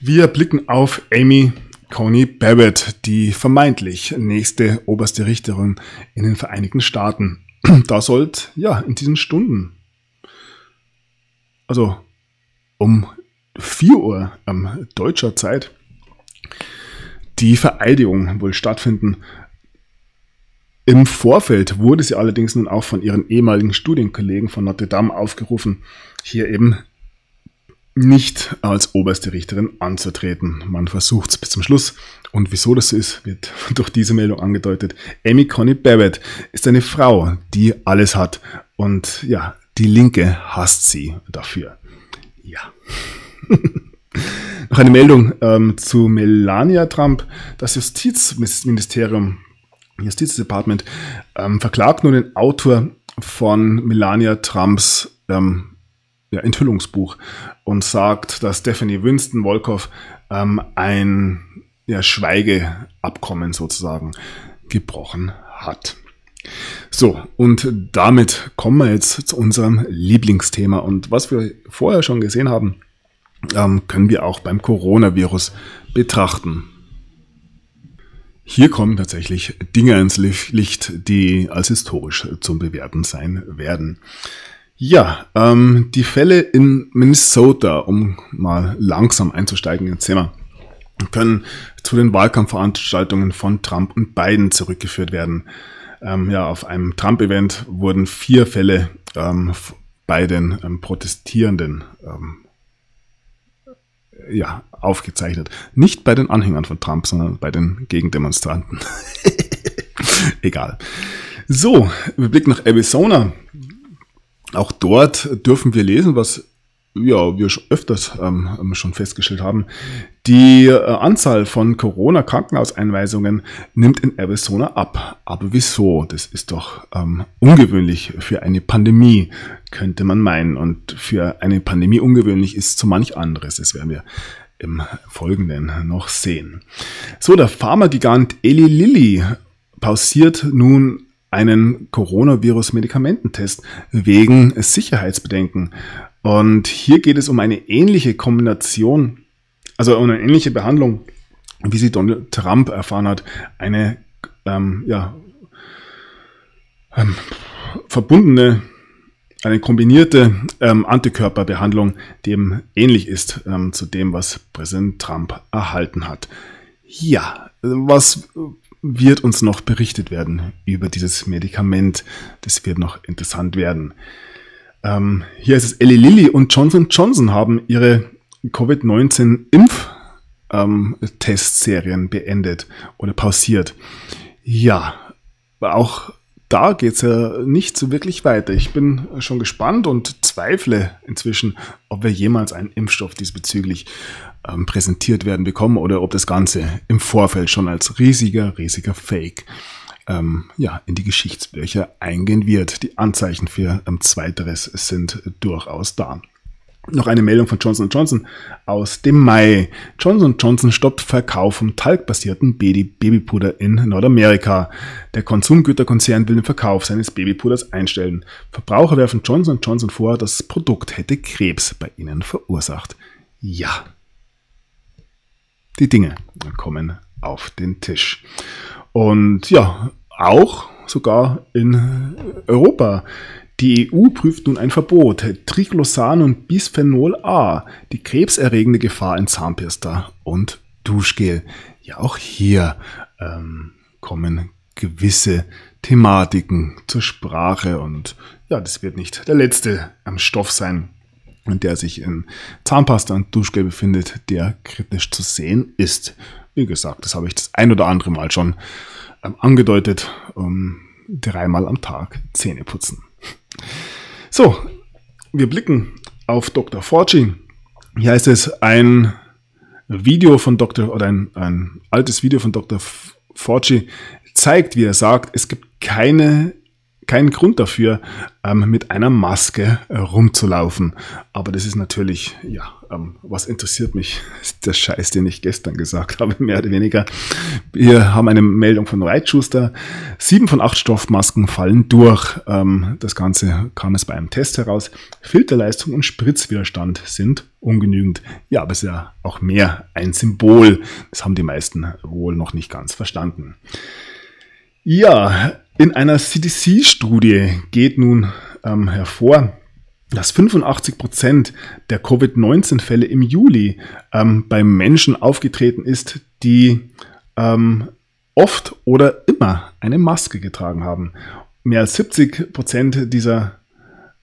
wir blicken auf Amy Coney Barrett, die vermeintlich nächste oberste Richterin in den Vereinigten Staaten. [clears throat] Da sollte, ja, in diesen Stunden, also um 4 Uhr ähm, deutscher Zeit, die Vereidigung wohl stattfinden. Im Vorfeld wurde sie allerdings nun auch von ihren ehemaligen Studienkollegen von Notre Dame aufgerufen, hier eben nicht als oberste Richterin anzutreten. Man versucht es bis zum Schluss. Und wieso das so ist, wird [laughs] durch diese Meldung angedeutet. Amy Coney Barrett ist eine Frau, die alles hat. Und ja, die Linke hasst sie dafür. Ja. [laughs] Noch eine Meldung ähm, zu Melania Trump. Das Justizministerium, Justizdepartement, ähm, verklagt nun den Autor von Melania Trumps ähm, ja, Enthüllungsbuch und sagt, dass Stephanie Winston Wolkoff ähm, ein ja, Schweigeabkommen sozusagen gebrochen hat. So, und damit kommen wir jetzt zu unserem Lieblingsthema. Und was wir vorher schon gesehen haben, ähm, können wir auch beim Coronavirus betrachten. Hier kommen tatsächlich Dinge ins Licht, die als historisch zum Bewerten sein werden. Ja, ähm, die Fälle in Minnesota, um mal langsam einzusteigen ins Thema, können zu den Wahlkampfveranstaltungen von Trump und Biden zurückgeführt werden. Ähm, ja, auf einem Trump-Event wurden vier Fälle ähm, bei den ähm, Protestierenden ähm, ja, aufgezeichnet. Nicht bei den Anhängern von Trump, sondern bei den Gegendemonstranten. [laughs] Egal. So, wir blicken nach Arizona. Auch dort dürfen wir lesen, was ja, wir öfters ähm, schon festgestellt haben, die äh, Anzahl von Corona-Krankenhauseinweisungen nimmt in Arizona ab. Aber wieso? Das ist doch ähm, ungewöhnlich für eine Pandemie, könnte man meinen. Und für eine Pandemie ungewöhnlich ist so manch anderes. Das werden wir im Folgenden noch sehen. So, der Pharmagigant Eli Lilly pausiert nun einen Coronavirus-Medikamententest wegen Sicherheitsbedenken. Und hier geht es um eine ähnliche Kombination, also um eine ähnliche Behandlung, wie sie Donald Trump erfahren hat. Eine ähm, ja, ähm, verbundene, eine kombinierte ähm, Antikörperbehandlung, die eben ähnlich ist ähm, zu dem, was Präsident Trump erhalten hat. Ja, was wird uns noch berichtet werden über dieses Medikament? Das wird noch interessant werden. Ähm, hier ist es Eli Lilly und Johnson Johnson haben ihre Covid-19-Impf-Testserien ähm, beendet oder pausiert. Ja, auch da geht es ja nicht so wirklich weiter. Ich bin schon gespannt und zweifle inzwischen, ob wir jemals einen Impfstoff diesbezüglich ähm, präsentiert werden bekommen oder ob das Ganze im Vorfeld schon als riesiger, riesiger Fake ähm, ja, in die Geschichtsbücher eingehen wird. Die Anzeichen für ähm, Zweiteres sind durchaus da. Noch eine Meldung von Johnson Johnson aus dem Mai. Johnson Johnson stoppt Verkauf von talgbasierten Babypuder in Nordamerika. Der Konsumgüterkonzern will den Verkauf seines Babypuders einstellen. Verbraucher werfen Johnson Johnson vor, das Produkt hätte Krebs bei ihnen verursacht. Ja. Die Dinge kommen auf den Tisch. Und ja, auch sogar in Europa. Die EU prüft nun ein Verbot. Triclosan und Bisphenol A, die krebserregende Gefahr in Zahnpasta und Duschgel. Ja, auch hier ähm, kommen gewisse Thematiken zur Sprache und ja, das wird nicht der letzte ähm, Stoff sein, der sich in Zahnpasta und Duschgel befindet, der kritisch zu sehen ist. Wie gesagt, das habe ich das ein oder andere Mal schon ähm, angedeutet. Ähm, dreimal am Tag Zähne putzen. So, wir blicken auf Dr. Forci. Hier heißt es ein Video von Dr. oder ein, ein altes Video von Dr. Forci zeigt, wie er sagt, es gibt keine keinen Grund dafür, ähm, mit einer Maske äh, rumzulaufen. Aber das ist natürlich, ja, ähm, was interessiert mich? [laughs] der Scheiß, den ich gestern gesagt habe, mehr oder weniger. Wir haben eine Meldung von Reitschuster. Sieben von acht Stoffmasken fallen durch. Ähm, das Ganze kam es bei einem Test heraus. Filterleistung und Spritzwiderstand sind ungenügend. Ja, aber es ist ja auch mehr ein Symbol. Das haben die meisten wohl noch nicht ganz verstanden. Ja, in einer CDC-Studie geht nun ähm, hervor, dass 85 Prozent der Covid-19-Fälle im Juli ähm, bei Menschen aufgetreten ist, die ähm, oft oder immer eine Maske getragen haben. Mehr als 70 Prozent dieser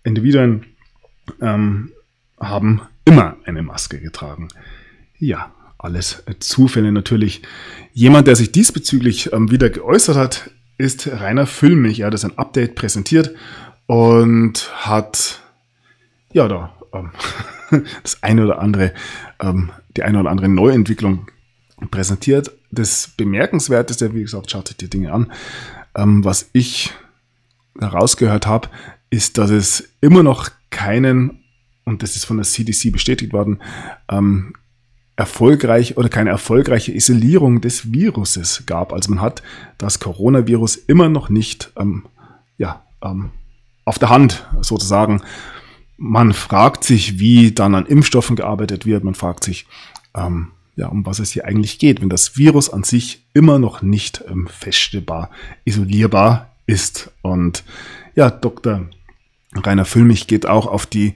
Individuen ähm, haben immer eine Maske getragen. Ja, alles Zufälle natürlich. Jemand, der sich diesbezüglich ähm, wieder geäußert hat, ist Rainer Füllmich. Er hat das ein Update präsentiert und hat ja da ähm, [laughs] das eine oder andere, ähm, die eine oder andere Neuentwicklung präsentiert. Das Bemerkenswerteste, wie gesagt, schaut euch die Dinge an. Ähm, was ich herausgehört habe, ist, dass es immer noch keinen, und das ist von der CDC bestätigt worden, ähm, erfolgreich oder keine erfolgreiche Isolierung des Viruses gab. Also man hat das Coronavirus immer noch nicht ähm, ja, ähm, auf der Hand sozusagen. Man fragt sich, wie dann an Impfstoffen gearbeitet wird. Man fragt sich, ähm, ja, um was es hier eigentlich geht, wenn das Virus an sich immer noch nicht ähm, feststellbar, isolierbar ist. Und ja, Dr. Rainer Füllmich geht auch auf die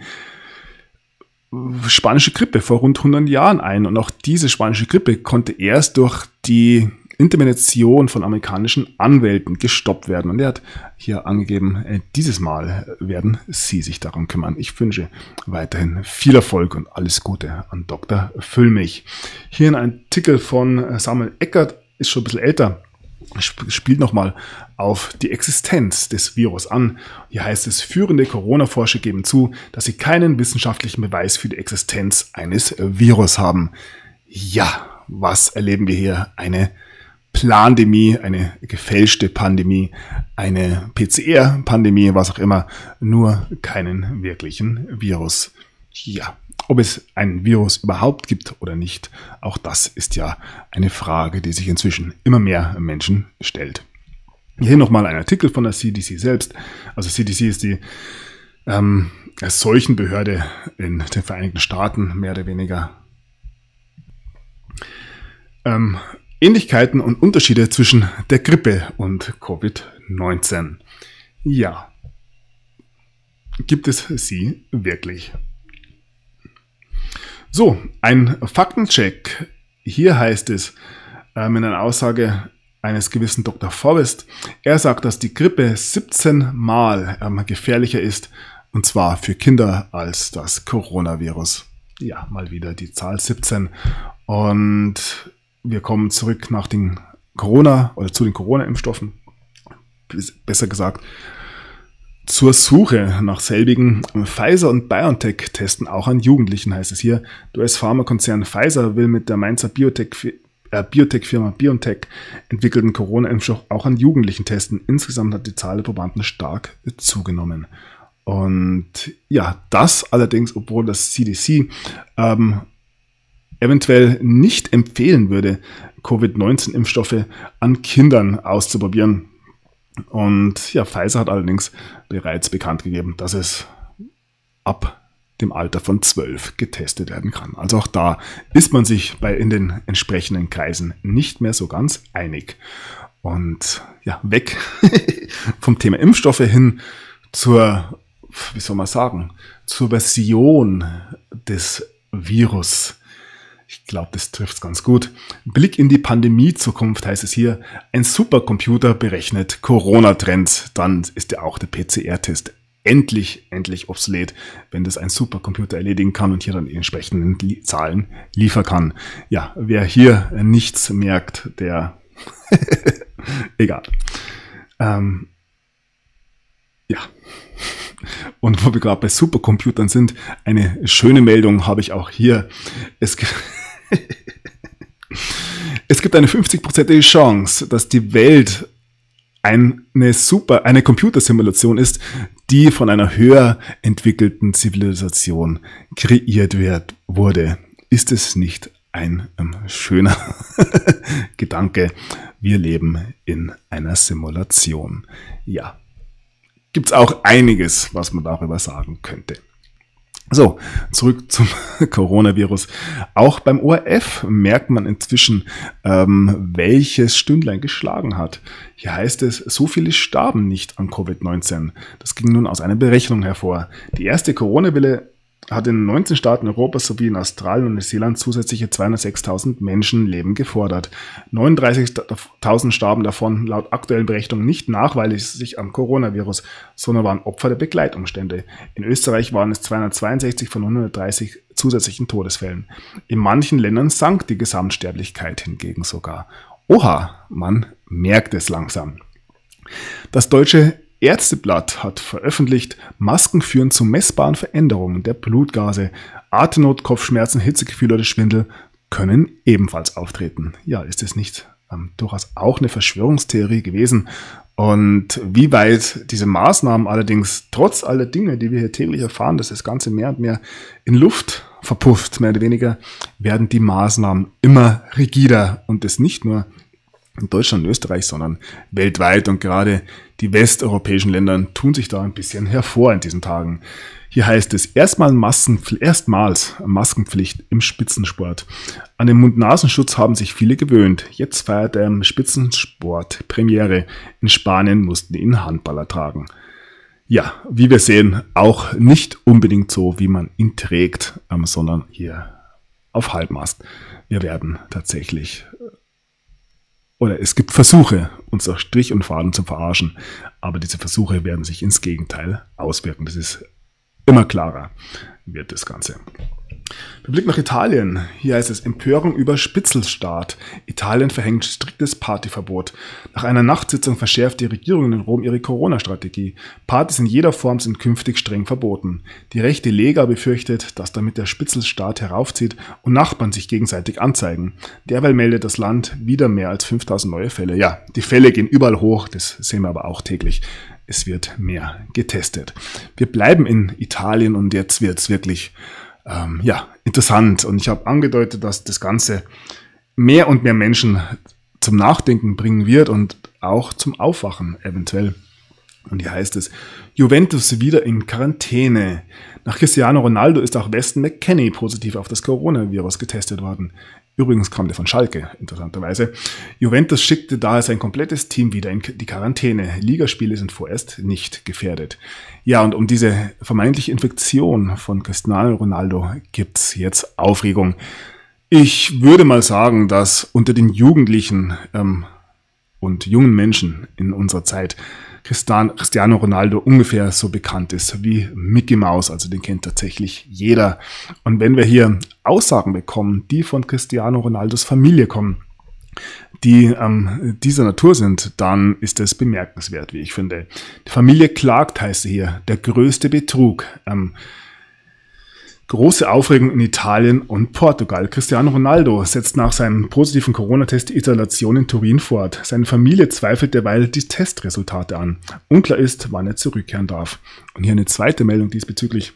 spanische Grippe vor rund 100 Jahren ein. Und auch diese spanische Grippe konnte erst durch die Intervention von amerikanischen Anwälten gestoppt werden. Und er hat hier angegeben, äh, dieses Mal werden Sie sich darum kümmern. Ich wünsche weiterhin viel Erfolg und alles Gute an Dr. Füllmich. Hier ein Artikel von Samuel Eckert, ist schon ein bisschen älter, spielt nochmal auf die Existenz des Virus an. Hier heißt es, führende Corona-Forscher geben zu, dass sie keinen wissenschaftlichen Beweis für die Existenz eines Virus haben. Ja, was erleben wir hier? Eine Plandemie, eine gefälschte Pandemie, eine PCR-Pandemie, was auch immer, nur keinen wirklichen Virus. Ja, ob es ein Virus überhaupt gibt oder nicht, auch das ist ja eine Frage, die sich inzwischen immer mehr Menschen stellt. Hier nochmal ein Artikel von der CDC selbst. Also CDC ist die ähm, Seuchenbehörde in den Vereinigten Staaten, mehr oder weniger. Ähm, Ähnlichkeiten und Unterschiede zwischen der Grippe und Covid-19. Ja, gibt es sie wirklich? So, ein Faktencheck. Hier heißt es ähm, in einer Aussage eines gewissen Dr. Forrest, er sagt, dass die Grippe 17 Mal ähm, gefährlicher ist, und zwar für Kinder als das Coronavirus. Ja, mal wieder die Zahl 17. Und wir kommen zurück nach den Corona oder zu den Corona-Impfstoffen. Besser gesagt, zur Suche nach selbigen. Pfizer und BioNTech testen auch an Jugendlichen, heißt es hier. Der US-Pharmakonzern Pfizer will mit der Mainzer Biotech äh, Biotech-Firma BioNTech entwickelten Corona-Impfstoff auch an Jugendlichen testen. Insgesamt hat die Zahl der Probanden stark zugenommen. Und ja, das allerdings, obwohl das CDC ähm, eventuell nicht empfehlen würde, Covid-19-Impfstoffe an Kindern auszuprobieren. Und ja, Pfizer hat allerdings bereits bekannt gegeben, dass es ab dem Alter von 12 getestet werden kann. Also auch da ist man sich bei in den entsprechenden Kreisen nicht mehr so ganz einig. Und ja, weg [laughs] vom Thema Impfstoffe hin zur, wie soll man sagen, zur Version des Virus, ich glaube, das trifft es ganz gut. Blick in die Pandemie-Zukunft heißt es hier, ein Supercomputer berechnet Corona-Trends. Dann ist ja auch der PCR-Test endlich, endlich obsolet, wenn das ein Supercomputer erledigen kann und hier dann die entsprechenden Zahlen liefern kann. Ja, wer hier nichts merkt, der [laughs] egal. Ähm, ja. Und wo wir gerade bei Supercomputern sind, eine schöne Meldung habe ich auch hier. Es, [laughs] es gibt eine 50-prozentige Chance, dass die Welt eine super, eine Computersimulation ist, die von einer höher entwickelten Zivilisation kreiert wird, wurde. Ist es nicht ein ähm, schöner [laughs] Gedanke? Wir leben in einer Simulation. Ja, gibt es auch einiges, was man darüber sagen könnte. So, zurück zum [laughs] Coronavirus. Auch beim ORF merkt man inzwischen, ähm, welches Stündlein geschlagen hat. Hier heißt es, so viele starben nicht an Covid-19. Das ging nun aus einer Berechnung hervor. Die erste Corona-Welle hat in 19 Staaten Europas sowie in Australien und Neuseeland zusätzliche 206.000 Menschenleben gefordert. 39.000 starben davon laut aktuellen Berechnungen nicht nachweislich am Coronavirus, sondern waren Opfer der Begleitumstände. In Österreich waren es 262 von 130 zusätzlichen Todesfällen. In manchen Ländern sank die Gesamtsterblichkeit hingegen sogar. Oha, man merkt es langsam. Das deutsche Ärzteblatt hat veröffentlicht, Masken führen zu messbaren Veränderungen der Blutgase. Atemnot, Kopfschmerzen, Hitzegefühl oder Schwindel können ebenfalls auftreten. Ja, ist es nicht ähm, durchaus auch eine Verschwörungstheorie gewesen? Und wie weit diese Maßnahmen allerdings trotz aller Dinge, die wir hier täglich erfahren, dass das Ganze mehr und mehr in Luft verpufft, mehr oder weniger, werden die Maßnahmen immer rigider und das nicht nur in Deutschland und Österreich, sondern weltweit und gerade die westeuropäischen Länder tun sich da ein bisschen hervor in diesen Tagen. Hier heißt es erstmal Maskenpflicht, erstmals Maskenpflicht im Spitzensport. An den Mund-Nasenschutz haben sich viele gewöhnt. Jetzt feiert er im Spitzensport Premiere. In Spanien mussten ihn Handballer tragen. Ja, wie wir sehen, auch nicht unbedingt so, wie man ihn trägt, ähm, sondern hier auf Halbmast. Wir werden tatsächlich oder es gibt Versuche, uns auf Strich und Faden zu verarschen, aber diese Versuche werden sich ins Gegenteil auswirken. Das ist immer klarer, wird das Ganze. Wir blicken nach Italien. Hier heißt es Empörung über Spitzelstaat. Italien verhängt striktes Partyverbot. Nach einer Nachtsitzung verschärft die Regierung in Rom ihre Corona-Strategie. Partys in jeder Form sind künftig streng verboten. Die rechte Lega befürchtet, dass damit der Spitzelstaat heraufzieht und Nachbarn sich gegenseitig anzeigen. Derweil meldet das Land wieder mehr als 5000 neue Fälle. Ja, die Fälle gehen überall hoch, das sehen wir aber auch täglich. Es wird mehr getestet. Wir bleiben in Italien und jetzt wird es wirklich ähm, ja, interessant. Und ich habe angedeutet, dass das Ganze mehr und mehr Menschen zum Nachdenken bringen wird und auch zum Aufwachen eventuell. Und hier heißt es, Juventus wieder in Quarantäne. Nach Cristiano Ronaldo ist auch Weston McKenney positiv auf das Coronavirus getestet worden. Übrigens kam der von Schalke, interessanterweise. Juventus schickte daher sein komplettes Team wieder in die Quarantäne. Ligaspiele sind vorerst nicht gefährdet. Ja, und um diese vermeintliche Infektion von Cristiano Ronaldo gibt's jetzt Aufregung. Ich würde mal sagen, dass unter den Jugendlichen ähm, und jungen Menschen in unserer Zeit Cristiano Ronaldo ungefähr so bekannt ist wie Mickey Mouse, also den kennt tatsächlich jeder. Und wenn wir hier Aussagen bekommen, die von Cristiano Ronaldos Familie kommen, die ähm, dieser Natur sind, dann ist es bemerkenswert, wie ich finde. Die Familie klagt, heißt hier, der größte Betrug. Ähm, Große Aufregung in Italien und Portugal. Cristiano Ronaldo setzt nach seinem positiven Corona-Test die Isolation in Turin fort. Seine Familie zweifelt derweil die Testresultate an. Unklar ist, wann er zurückkehren darf. Und hier eine zweite Meldung diesbezüglich.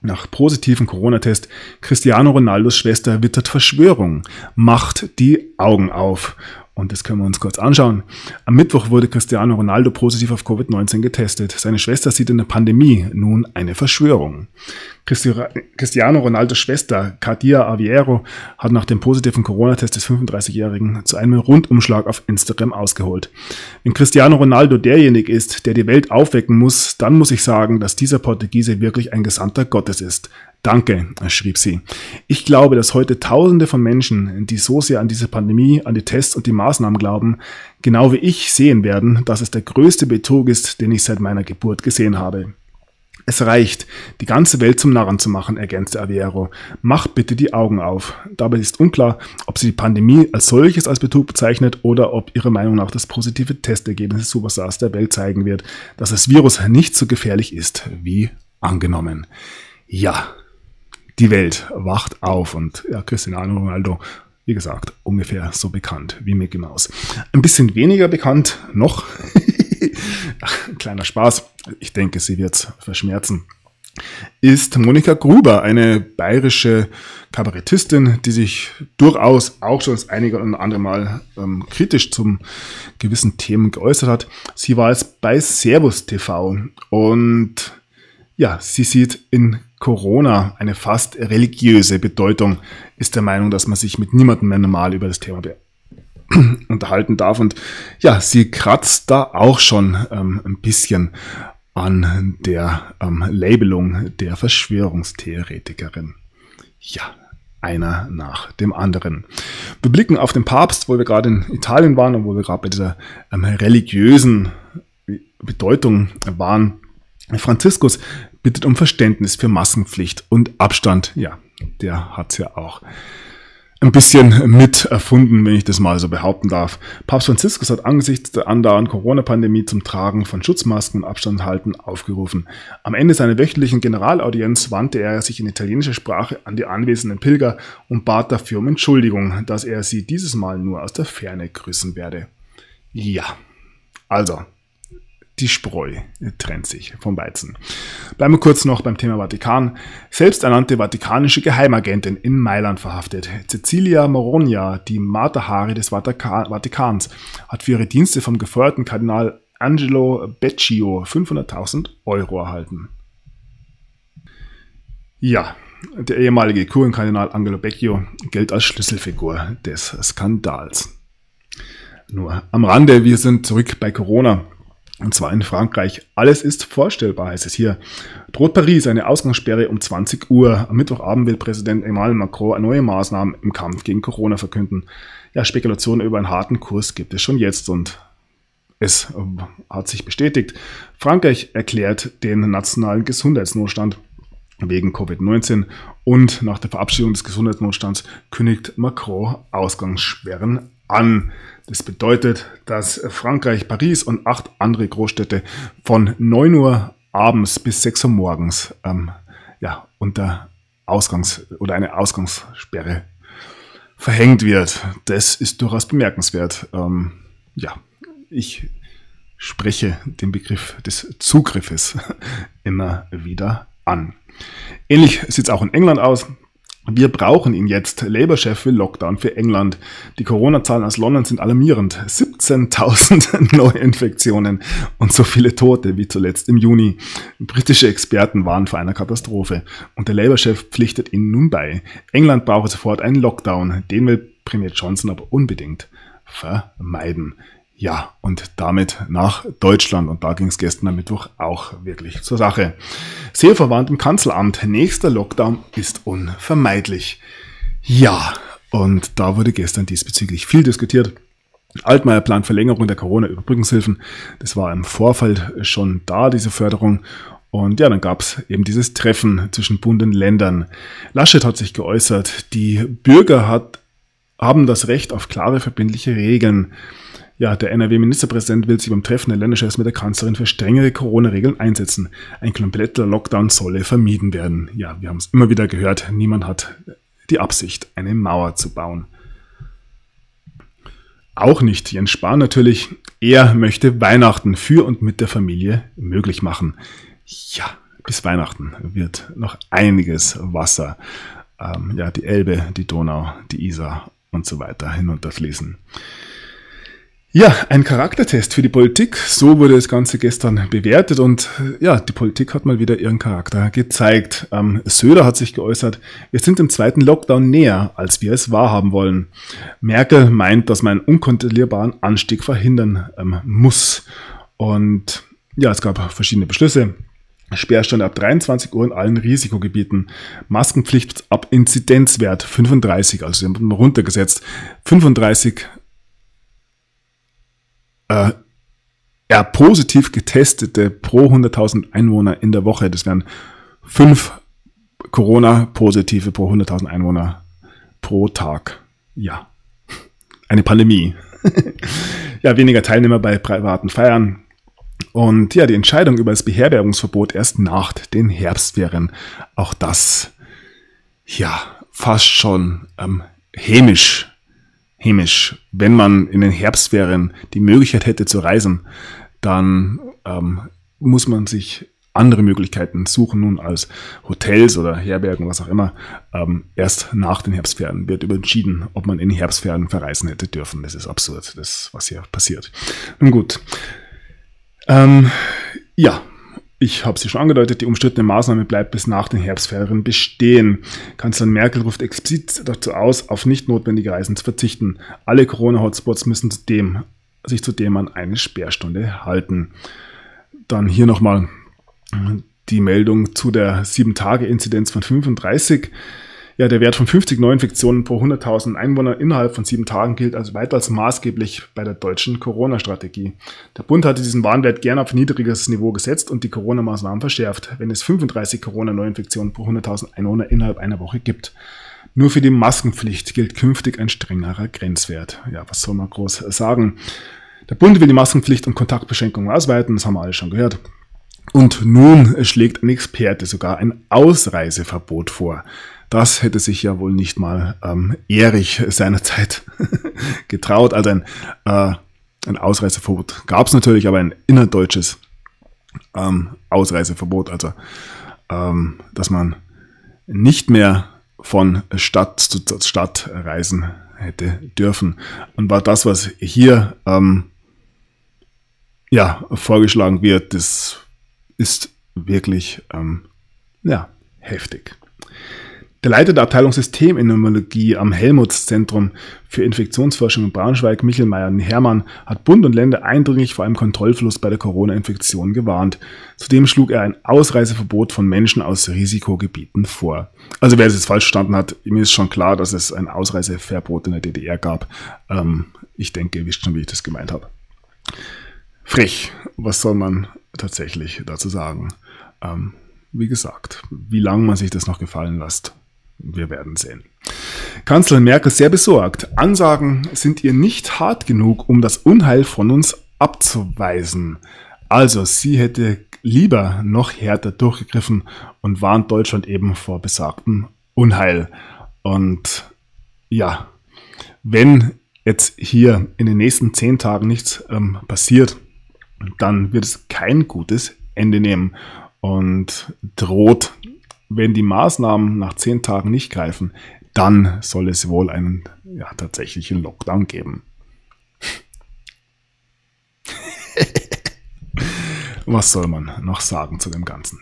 Nach positiven Corona-Test Cristiano Ronaldos Schwester wittert Verschwörung. Macht die Augen auf. Und das können wir uns kurz anschauen. Am Mittwoch wurde Cristiano Ronaldo positiv auf Covid-19 getestet. Seine Schwester sieht in der Pandemie nun eine Verschwörung. Cristiano Ronaldos Schwester Katia Aviero hat nach dem positiven Corona-Test des 35-Jährigen zu einem Rundumschlag auf Instagram ausgeholt. Wenn Cristiano Ronaldo derjenige ist, der die Welt aufwecken muss, dann muss ich sagen, dass dieser Portugiese wirklich ein Gesandter Gottes ist. Danke, schrieb sie. Ich glaube, dass heute Tausende von Menschen, die so sehr an diese Pandemie, an die Tests und die Maßnahmen glauben, genau wie ich sehen werden, dass es der größte Betrug ist, den ich seit meiner Geburt gesehen habe. Es reicht, die ganze Welt zum Narren zu machen, ergänzte Aviero. Macht bitte die Augen auf. Dabei ist unklar, ob sie die Pandemie als solches als Betrug bezeichnet oder ob ihrer Meinung nach das positive Testergebnis des Superstars der Welt zeigen wird, dass das Virus nicht so gefährlich ist wie angenommen. Ja, die Welt wacht auf und ja, Cristiano Ronaldo wie gesagt, ungefähr so bekannt wie Mickey Mouse. Ein bisschen weniger bekannt noch [laughs] kleiner Spaß, ich denke, sie wird verschmerzen, ist Monika Gruber, eine bayerische Kabarettistin, die sich durchaus auch schon das einige oder andere Mal ähm, kritisch zum gewissen Themen geäußert hat. Sie war jetzt bei Servus TV und ja, sie sieht in Corona eine fast religiöse Bedeutung, ist der Meinung, dass man sich mit niemandem mehr normal über das Thema [clears throat] unterhalten darf. Und ja, sie kratzt da auch schon ähm, ein bisschen an der ähm, Labelung der Verschwörungstheoretikerin. Ja, einer nach dem anderen. Wir blicken auf den Papst, wo wir gerade in Italien waren und wo wir gerade bei dieser ähm, religiösen Bedeutung waren. Franziskus bittet um Verständnis für Maskenpflicht und Abstand. Ja, der hat's ja auch ein bisschen mit erfunden, wenn ich das mal so behaupten darf. Papst Franziskus hat angesichts der andauernden Corona-Pandemie zum Tragen von Schutzmasken und Abstand halten aufgerufen. Am Ende seiner wöchentlichen Generalaudienz wandte er sich in italienischer Sprache an die anwesenden Pilger und bat dafür um Entschuldigung, dass er sie dieses Mal nur aus der Ferne grüßen werde. Ja, also, die Spreu trennt sich vom Weizen. Bleiben wir kurz noch beim Thema Vatikan. Selbsternannte vatikanische Geheimagentin in Mailand verhaftet. Cecilia Moronia, die Martha Hari des Vatikans, hat für ihre Dienste vom gefeuerten Kardinal Angelo Beccio 500.000 Euro erhalten. Ja, der ehemalige Kurienkardinal Angelo Becchio gilt als Schlüsselfigur des Skandals. Nur am Rande, wir sind zurück bei Corona. Und zwar in Frankreich. Alles ist vorstellbar, heißt es hier. Droht Paris eine Ausgangssperre um 20 Uhr. Am Mittwochabend will Präsident Emmanuel Macron neue Maßnahmen im Kampf gegen Corona verkünden. Ja, Spekulationen über einen harten Kurs gibt es schon jetzt und es hat sich bestätigt. Frankreich erklärt den nationalen Gesundheitsnotstand wegen Covid-19 und nach der Verabschiedung des Gesundheitsnotstands kündigt Macron Ausgangssperren an. Das bedeutet, dass Frankreich, Paris und acht andere Großstädte von 9 Uhr abends bis 6 Uhr morgens ähm, ja, unter Ausgangs- oder eine Ausgangssperre verhängt wird. Das ist durchaus bemerkenswert. Ähm, ja, ich spreche den Begriff des Zugriffes [laughs] immer wieder an. Ähnlich sieht es auch in England aus. Wir brauchen ihn jetzt. Labour-Chef will Lockdown für England. Die Corona-Zahlen aus London sind alarmierend. 17.000 [laughs] Neuinfektionen und so viele Tote wie zuletzt im Juni. Britische Experten waren vor einer Katastrophe und der Labour-Chef pflichtet ihnen nun bei. England brauche sofort einen Lockdown. Den will Premier Johnson aber unbedingt vermeiden. Ja, und damit nach Deutschland. Und da ging es gestern am Mittwoch auch wirklich zur Sache. Sehr verwandt im Kanzleramt. Nächster Lockdown ist unvermeidlich. Ja, und da wurde gestern diesbezüglich viel diskutiert. Altmaier plant Verlängerung der Corona-Überbrückungshilfen. Das war im Vorfeld schon da, diese Förderung. Und ja, dann gab es eben dieses Treffen zwischen Bund und Ländern. Laschet hat sich geäußert, die Bürger hat, haben das Recht auf klare, verbindliche Regeln. Ja, der NRW-Ministerpräsident will sich beim Treffen der Länderchefs mit der Kanzlerin für strengere Corona-Regeln einsetzen. Ein kompletter Lockdown solle vermieden werden. Ja, wir haben es immer wieder gehört, niemand hat die Absicht, eine Mauer zu bauen. Auch nicht Jens Spahn natürlich. Er möchte Weihnachten für und mit der Familie möglich machen. Ja, bis Weihnachten wird noch einiges Wasser, ähm, ja, die Elbe, die Donau, die Isar und so weiter hinunterfließen. Ja, ein Charaktertest für die Politik. So wurde das Ganze gestern bewertet und ja, die Politik hat mal wieder ihren Charakter gezeigt. Ähm, Söder hat sich geäußert, wir sind im zweiten Lockdown näher, als wir es wahrhaben wollen. Merkel meint, dass man einen unkontrollierbaren Anstieg verhindern ähm, muss. Und ja, es gab verschiedene Beschlüsse. Sperrstand ab 23 Uhr in allen Risikogebieten. Maskenpflicht ab Inzidenzwert 35, also sie haben runtergesetzt. 35 äh, ja, positiv getestete pro 100.000 Einwohner in der Woche. Das wären fünf Corona-Positive pro 100.000 Einwohner pro Tag. Ja, eine Pandemie. [laughs] ja, weniger Teilnehmer bei privaten Feiern. Und ja, die Entscheidung über das Beherbergungsverbot erst nach den Herbstferien. Auch das, ja, fast schon ähm, hämisch hämisch. Wenn man in den Herbstferien die Möglichkeit hätte zu reisen, dann ähm, muss man sich andere Möglichkeiten suchen nun als Hotels oder Herbergen, was auch immer. Ähm, erst nach den Herbstferien wird entschieden, ob man in den Herbstferien verreisen hätte dürfen. Das ist absurd, das was hier passiert. Nun gut. Ähm, ja, ich habe sie schon angedeutet, die umstrittene Maßnahme bleibt bis nach den Herbstferien bestehen. Kanzlerin Merkel ruft explizit dazu aus, auf nicht notwendige Reisen zu verzichten. Alle Corona-Hotspots müssen zudem, sich zudem an eine Sperrstunde halten. Dann hier nochmal die Meldung zu der 7-Tage-Inzidenz von 35. Ja, der Wert von 50 Neuinfektionen pro 100.000 Einwohner innerhalb von sieben Tagen gilt also weiter als maßgeblich bei der deutschen Corona-Strategie. Der Bund hatte diesen Warnwert gern auf niedriges Niveau gesetzt und die Corona-Maßnahmen verschärft, wenn es 35 Corona-Neuinfektionen pro 100.000 Einwohner innerhalb einer Woche gibt. Nur für die Maskenpflicht gilt künftig ein strengerer Grenzwert. Ja, was soll man groß sagen? Der Bund will die Maskenpflicht und Kontaktbeschränkungen ausweiten, das haben wir alle schon gehört. Und nun schlägt ein Experte sogar ein Ausreiseverbot vor. Das hätte sich ja wohl nicht mal ähm, Erich seinerzeit [laughs] getraut. Also ein, äh, ein Ausreiseverbot gab es natürlich, aber ein innerdeutsches ähm, Ausreiseverbot, also ähm, dass man nicht mehr von Stadt zu Stadt reisen hätte dürfen. Und war das, was hier ähm, ja, vorgeschlagen wird, das ist wirklich ähm, ja, heftig. Der Leiter der Abteilung Systemimmunologie am Helmholtz-Zentrum für Infektionsforschung in Braunschweig, Michael Meyer-Hermann, hat Bund und Länder eindringlich vor einem Kontrollverlust bei der Corona-Infektion gewarnt. Zudem schlug er ein Ausreiseverbot von Menschen aus Risikogebieten vor. Also wer es jetzt falsch verstanden hat, mir ist schon klar, dass es ein Ausreiseverbot in der DDR gab. Ähm, ich denke, ihr wisst schon, wie ich das gemeint habe. Frech, was soll man tatsächlich dazu sagen? Ähm, wie gesagt, wie lange man sich das noch gefallen lässt, wir werden sehen. Kanzlerin Merkel sehr besorgt. Ansagen sind ihr nicht hart genug, um das Unheil von uns abzuweisen. Also sie hätte lieber noch härter durchgegriffen und warnt Deutschland eben vor besagtem Unheil. Und ja, wenn jetzt hier in den nächsten zehn Tagen nichts ähm, passiert, dann wird es kein gutes Ende nehmen und droht wenn die Maßnahmen nach zehn Tagen nicht greifen, dann soll es wohl einen ja, tatsächlichen Lockdown geben. [laughs] Was soll man noch sagen zu dem Ganzen?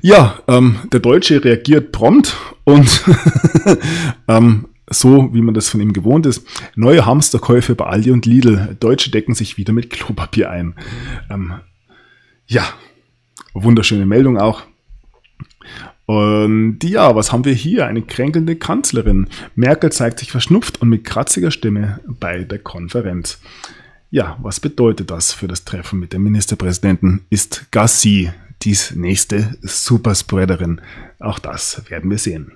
Ja, ähm, der Deutsche reagiert prompt und [laughs] ähm, so, wie man das von ihm gewohnt ist. Neue Hamsterkäufe bei Aldi und Lidl. Deutsche decken sich wieder mit Klopapier ein. Ähm, ja, wunderschöne Meldung auch. Und ja, was haben wir hier? Eine kränkelnde Kanzlerin. Merkel zeigt sich verschnupft und mit kratziger Stimme bei der Konferenz. Ja, was bedeutet das für das Treffen mit dem Ministerpräsidenten? Ist Gassi dies nächste Superspreaderin? Auch das werden wir sehen.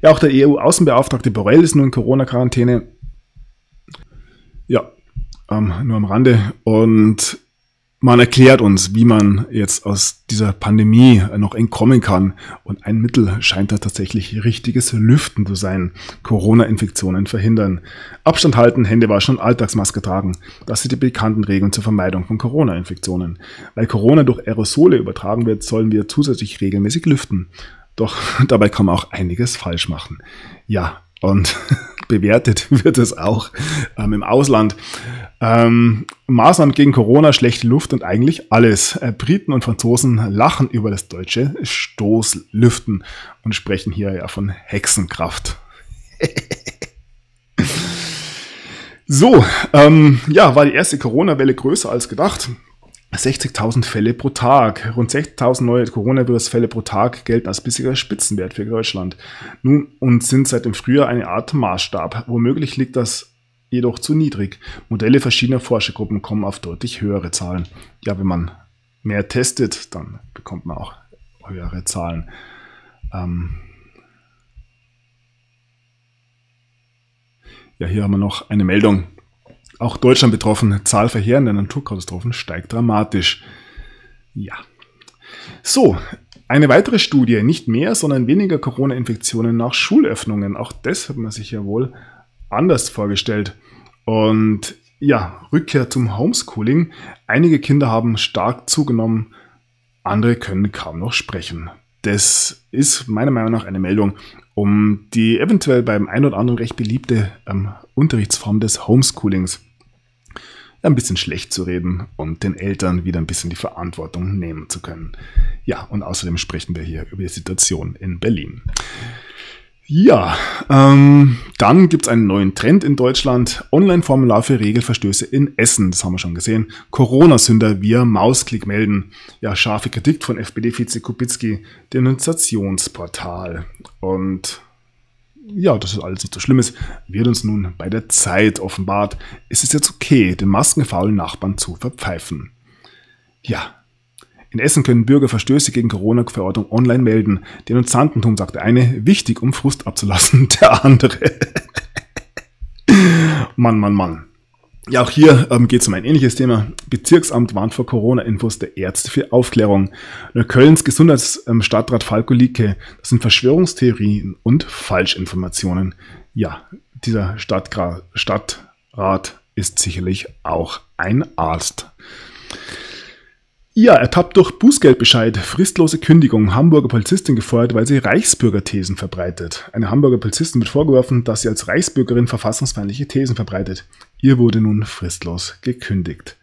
Ja, auch der EU-Außenbeauftragte Borrell ist nun in Corona-Quarantäne. Ja, ähm, nur am Rande. Und man erklärt uns, wie man jetzt aus dieser Pandemie noch entkommen kann. Und ein Mittel scheint da tatsächlich richtiges Lüften zu sein. Corona-Infektionen verhindern. Abstand halten, Hände waschen und Alltagsmaske tragen. Das sind die bekannten Regeln zur Vermeidung von Corona-Infektionen. Weil Corona durch Aerosole übertragen wird, sollen wir zusätzlich regelmäßig lüften. Doch [laughs] dabei kann man auch einiges falsch machen. Ja, und [laughs] bewertet wird es auch ähm, im Ausland. Ähm, Maßnahmen gegen Corona, schlechte Luft und eigentlich alles. Äh, Briten und Franzosen lachen über das deutsche Stoßlüften und sprechen hier ja von Hexenkraft. [laughs] so, ähm, ja, war die erste Corona-Welle größer als gedacht. 60.000 Fälle pro Tag. Rund 60.000 neue Coronavirus-Fälle pro Tag gelten als bisheriger Spitzenwert für Deutschland. Nun und sind seit dem Frühjahr eine Art Maßstab. Womöglich liegt das jedoch zu niedrig. Modelle verschiedener Forschergruppen kommen auf deutlich höhere Zahlen. Ja, wenn man mehr testet, dann bekommt man auch höhere Zahlen. Ähm ja, hier haben wir noch eine Meldung. Auch Deutschland betroffen. Zahl verheerender Naturkatastrophen steigt dramatisch. Ja. So, eine weitere Studie. Nicht mehr, sondern weniger Corona-Infektionen nach Schulöffnungen. Auch das hat man sich ja wohl anders vorgestellt. Und ja, Rückkehr zum Homeschooling. Einige Kinder haben stark zugenommen, andere können kaum noch sprechen. Das ist meiner Meinung nach eine Meldung, um die eventuell beim einen oder anderen recht beliebte ähm, Unterrichtsform des Homeschoolings ein bisschen schlecht zu reden und den Eltern wieder ein bisschen die Verantwortung nehmen zu können. Ja, und außerdem sprechen wir hier über die Situation in Berlin. Ja, ähm, dann gibt's einen neuen Trend in Deutschland. Online-Formular für Regelverstöße in Essen, das haben wir schon gesehen. Corona-Sünder via Mausklick melden. Ja, scharfe Kritik von SPD-Vize Kubicki, Denunziationsportal. Und ja, das ist alles nicht so Schlimmes, wird uns nun bei der Zeit offenbart. Es ist jetzt okay, den maskenfaulen Nachbarn zu verpfeifen. Ja, in Essen können Bürger Verstöße gegen Corona-Verordnung online melden. Denunziantentum, sagt der eine, wichtig, um Frust abzulassen, [laughs] der andere. Mann, Mann, Mann. Ja, auch hier ähm, geht es um ein ähnliches Thema. Bezirksamt warnt vor Corona-Infos der Ärzte für Aufklärung. Kölns Gesundheitsstadtrat Falko Lieke, das sind Verschwörungstheorien und Falschinformationen. Ja, dieser Stadtrat ist sicherlich auch ein Arzt. Ja, ertappt durch Bußgeldbescheid, fristlose Kündigung, Hamburger Polizistin gefeuert, weil sie Reichsbürgerthesen verbreitet. Eine Hamburger Polizistin wird vorgeworfen, dass sie als Reichsbürgerin verfassungsfeindliche Thesen verbreitet. Ihr wurde nun fristlos gekündigt.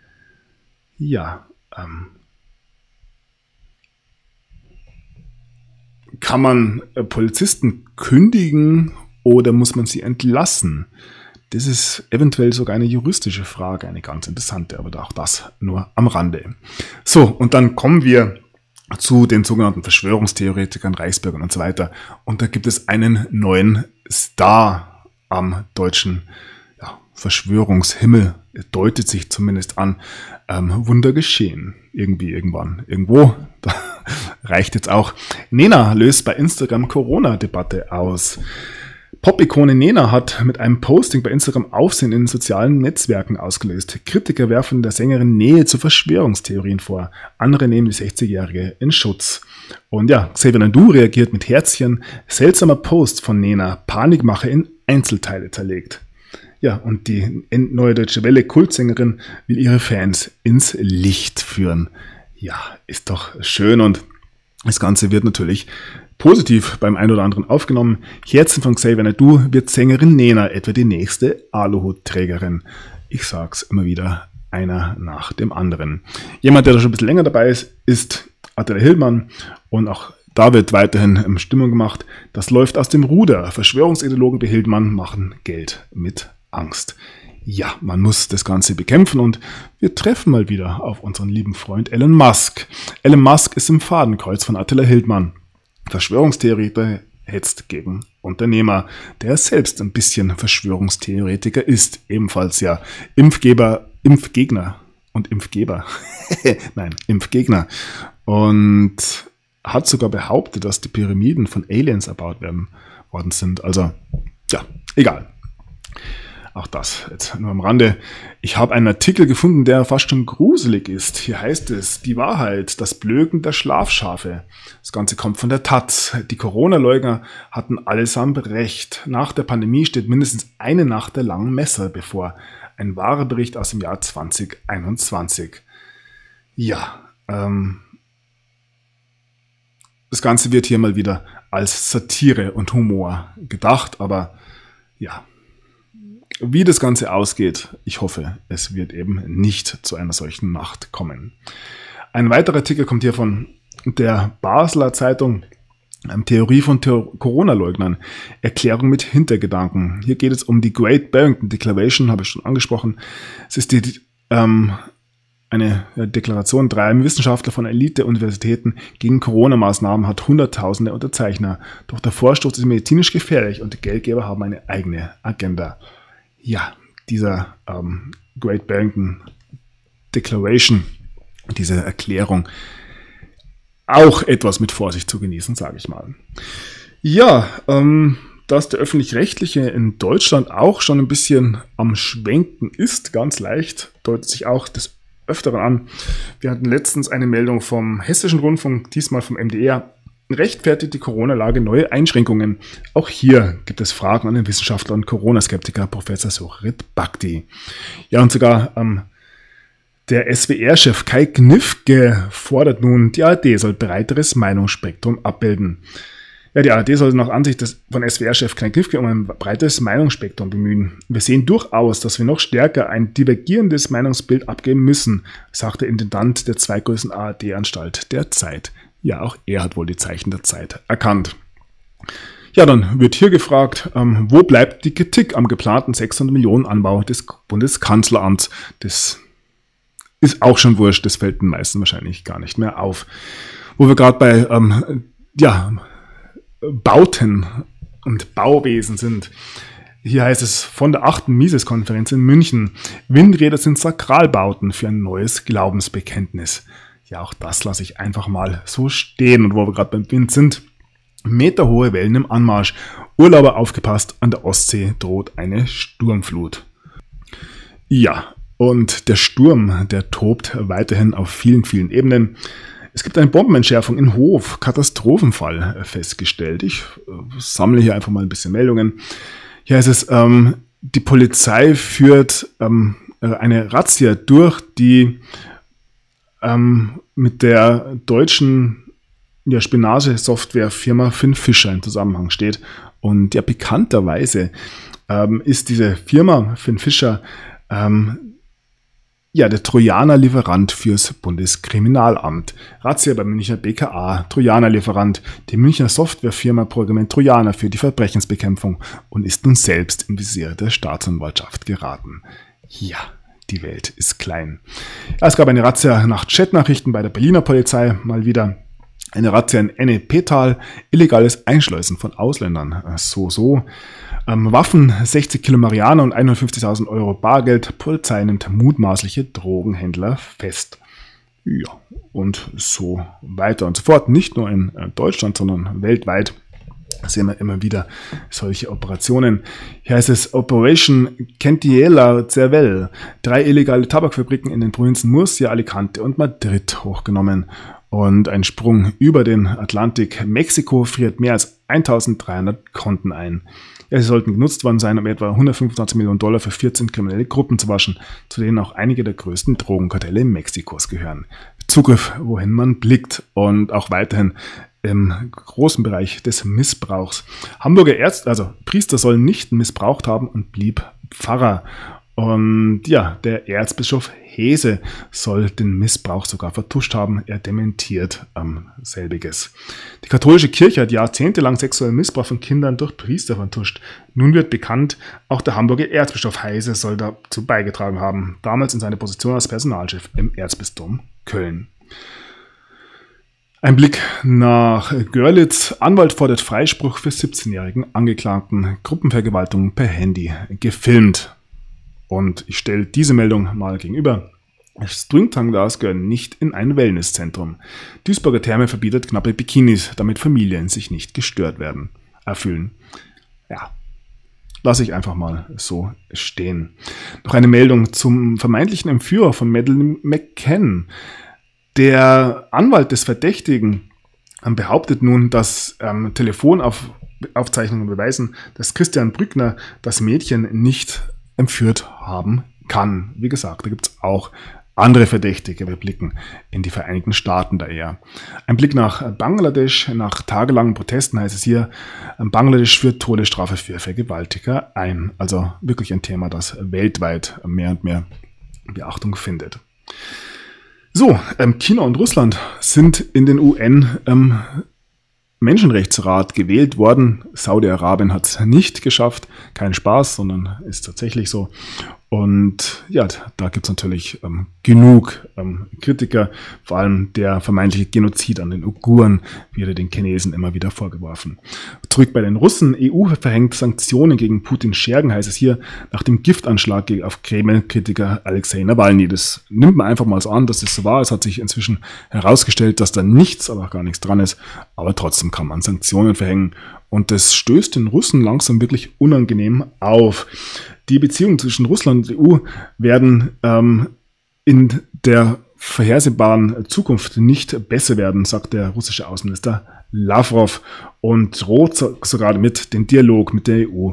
Ja, ähm. Kann man äh, Polizisten kündigen oder muss man sie entlassen? Das ist eventuell sogar eine juristische Frage, eine ganz interessante, aber auch das nur am Rande. So, und dann kommen wir zu den sogenannten Verschwörungstheoretikern, Reichsbürgern und so weiter. Und da gibt es einen neuen Star am deutschen ja, Verschwörungshimmel. Er deutet sich zumindest an. Ähm, Wunder geschehen. Irgendwie, irgendwann, irgendwo. [laughs] Da reicht jetzt auch. Nena löst bei Instagram Corona-Debatte aus. Pop-Ikone Nena hat mit einem Posting bei Instagram Aufsehen in sozialen Netzwerken ausgelöst. Kritiker werfen der Sängerin Nähe zu Verschwörungstheorien vor. Andere nehmen die 60-Jährige in Schutz. Und ja, Xavier Nadu reagiert mit Herzchen. Seltsamer Post von Nena. Panikmache in Einzelteile zerlegt. Ja, und die neue Deutsche Welle Kultsängerin will ihre Fans ins Licht führen. Ja, ist doch schön und das Ganze wird natürlich positiv beim ein oder anderen aufgenommen. Herzen von Xavier Nadu wird Sängerin Nena etwa die nächste Aluhutträgerin. Ich sag's immer wieder, einer nach dem anderen. Jemand, der da schon ein bisschen länger dabei ist, ist Attila Hillmann und auch da wird weiterhin Stimmung gemacht. Das läuft aus dem Ruder. Verschwörungsideologen wie Hildmann machen Geld mit Angst. Ja, man muss das Ganze bekämpfen und wir treffen mal wieder auf unseren lieben Freund Elon Musk. Elon Musk ist im Fadenkreuz von Attila Hildmann. Verschwörungstheoretiker hetzt gegen Unternehmer, der selbst ein bisschen Verschwörungstheoretiker ist, ebenfalls ja Impfgeber, Impfgegner und Impfgeber. [laughs] Nein, Impfgegner. Und hat sogar behauptet, dass die Pyramiden von Aliens erbaut werden worden sind. Also, ja, egal. Auch das jetzt nur am Rande. Ich habe einen Artikel gefunden, der fast schon gruselig ist. Hier heißt es, die Wahrheit, das Blöken der Schlafschafe. Das Ganze kommt von der Taz. Die Corona-Leugner hatten allesamt recht. Nach der Pandemie steht mindestens eine Nacht der langen Messer bevor. Ein wahrer Bericht aus dem Jahr 2021. Ja, ähm, das Ganze wird hier mal wieder als Satire und Humor gedacht, aber ja, wie das Ganze ausgeht, ich hoffe, es wird eben nicht zu einer solchen Nacht kommen. Ein weiterer Artikel kommt hier von der Basler Zeitung. Theorie von Corona-Leugnern. Erklärung mit Hintergedanken. Hier geht es um die Great Barrington Declaration, habe ich schon angesprochen. Es ist die, ähm, eine Deklaration dreier Wissenschaftler von Elite-Universitäten gegen Corona-Maßnahmen hat Hunderttausende Unterzeichner. Doch der Vorstoß ist medizinisch gefährlich und die Geldgeber haben eine eigene Agenda ja, dieser ähm, Great Barrington Declaration, diese Erklärung, auch etwas mit Vorsicht zu genießen, sage ich mal. Ja, ähm, dass der öffentlich-rechtliche in Deutschland auch schon ein bisschen am Schwenken ist, ganz leicht, deutet sich auch des Öfteren an. Wir hatten letztens eine Meldung vom Hessischen Rundfunk, diesmal vom MDR, rechtfertigt die Corona-Lage neue Einschränkungen? Auch hier gibt es Fragen an den Wissenschaftler und Corona-Skeptiker Professor Suchrit Bhakti. Ja, und sogar ähm, der SWR-Chef Kai Knifke fordert nun, die ARD soll breiteres Meinungsspektrum abbilden. Ja, die ARD soll nach Ansicht des, von SWR-Chef Kai Knifke um ein breiteres Meinungsspektrum bemühen. Wir sehen durchaus, dass wir noch stärker ein divergierendes Meinungsbild abgeben müssen, sagte der Intendant der zweitgrößten ARD-Anstalt der Zeit. Ja, auch er hat wohl die Zeichen der Zeit erkannt. Ja, dann wird hier gefragt, ähm, wo bleibt die Kritik am geplanten 600 Millionen Anbau des Bundeskanzleramts? Das ist auch schon wurscht, das fällt den meisten wahrscheinlich gar nicht mehr auf. Wo wir gerade bei ähm, ja, Bauten und Bauwesen sind. Hier heißt es von der 8. Mises-Konferenz in München, Windräder sind Sakralbauten für ein neues Glaubensbekenntnis. Ja, auch das lasse ich einfach mal so stehen. Und wo wir gerade beim Wind sind, meterhohe Wellen im Anmarsch. Urlauber aufgepasst, an der Ostsee droht eine Sturmflut. Ja, und der Sturm, der tobt weiterhin auf vielen, vielen Ebenen. Es gibt eine Bombenentschärfung in Hof, Katastrophenfall festgestellt. Ich äh, sammle hier einfach mal ein bisschen Meldungen. Hier heißt es, ähm, die Polizei führt ähm, äh, eine Razzia durch, die ähm, mit der deutschen ja, Spionage-Software-Firma Finn Fischer in Zusammenhang steht. Und ja, bekannterweise ähm, ist diese Firma Finn Fischer ähm, ja, der Trojaner-Lieferant fürs Bundeskriminalamt. Razzia beim Münchner BKA, Trojaner-Lieferant. Die Münchner Softwarefirma programmiert Trojaner für die Verbrechensbekämpfung und ist nun selbst im Visier der Staatsanwaltschaft geraten. Ja, die Welt ist klein. Es gab eine Razzia nach Chatnachrichten bei der Berliner Polizei, mal wieder eine Razzia in Ennepetal, illegales Einschleusen von Ausländern. So, so. Ähm, Waffen, 60 Kilo Mariana und 51.000 Euro Bargeld. Polizei nimmt mutmaßliche Drogenhändler fest. Ja, und so weiter und so fort. Nicht nur in äh, Deutschland, sondern weltweit sehen wir immer wieder solche Operationen. Hier heißt es Operation Centiela Cervel. Drei illegale Tabakfabriken in den Provinzen Murcia, Alicante und Madrid hochgenommen. Und ein Sprung über den Atlantik. Mexiko friert mehr als 1300 Konten ein. Ja, sie sollten genutzt worden sein, um etwa 125 Millionen Dollar für 14 kriminelle Gruppen zu waschen, zu denen auch einige der größten Drogenkartelle Mexikos gehören. Zugriff, wohin man blickt und auch weiterhin im großen Bereich des Missbrauchs. Hamburger Ärzte, also Priester sollen nicht missbraucht haben und blieb Pfarrer. Und ja, der Erzbischof Hese soll den Missbrauch sogar vertuscht haben. Er dementiert ähm, selbiges. Die katholische Kirche hat jahrzehntelang sexuellen Missbrauch von Kindern durch Priester vertuscht. Nun wird bekannt, auch der Hamburger Erzbischof Heise soll dazu beigetragen haben. Damals in seiner Position als Personalchef im Erzbistum Köln. Ein Blick nach Görlitz. Anwalt fordert Freispruch für 17-jährigen Angeklagten. Gruppenvergewaltigung per Handy gefilmt. Und ich stelle diese Meldung mal gegenüber. Stringtangas gehören nicht in ein Wellnesszentrum. Duisburger Therme verbietet knappe Bikinis, damit Familien sich nicht gestört werden, erfüllen. Ja, lasse ich einfach mal so stehen. Noch eine Meldung zum vermeintlichen Entführer von Madeleine McCann. Der Anwalt des Verdächtigen ähm, behauptet nun, dass ähm, Telefonaufzeichnungen beweisen, dass Christian Brückner das Mädchen nicht entführt haben kann. Wie gesagt, da gibt es auch andere Verdächtige. Wir blicken in die Vereinigten Staaten da eher. Ein Blick nach Bangladesch. Nach tagelangen Protesten heißt es hier, Bangladesch führt Todesstrafe für Vergewaltiger ein. Also wirklich ein Thema, das weltweit mehr und mehr Beachtung findet. So, ähm, China und Russland sind in den UN ähm, Menschenrechtsrat gewählt worden. Saudi-Arabien hat es nicht geschafft. Kein Spaß, sondern ist tatsächlich so. Und ja, da gibt es natürlich ähm, genug ähm, Kritiker, vor allem der vermeintliche Genozid an den Uiguren wird den Chinesen immer wieder vorgeworfen. Zurück bei den Russen. EU verhängt Sanktionen gegen Putin Schergen, heißt es hier, nach dem Giftanschlag auf Kreml-Kritiker Alexei Nawalny. Das nimmt man einfach mal so an, dass das so war. Es hat sich inzwischen herausgestellt, dass da nichts, aber auch gar nichts dran ist. Aber trotzdem kann man Sanktionen verhängen. Und das stößt den Russen langsam wirklich unangenehm auf. Die Beziehungen zwischen Russland und EU werden ähm, in der vorhersehbaren Zukunft nicht besser werden, sagt der russische Außenminister Lavrov und droht sogar damit, den Dialog mit der EU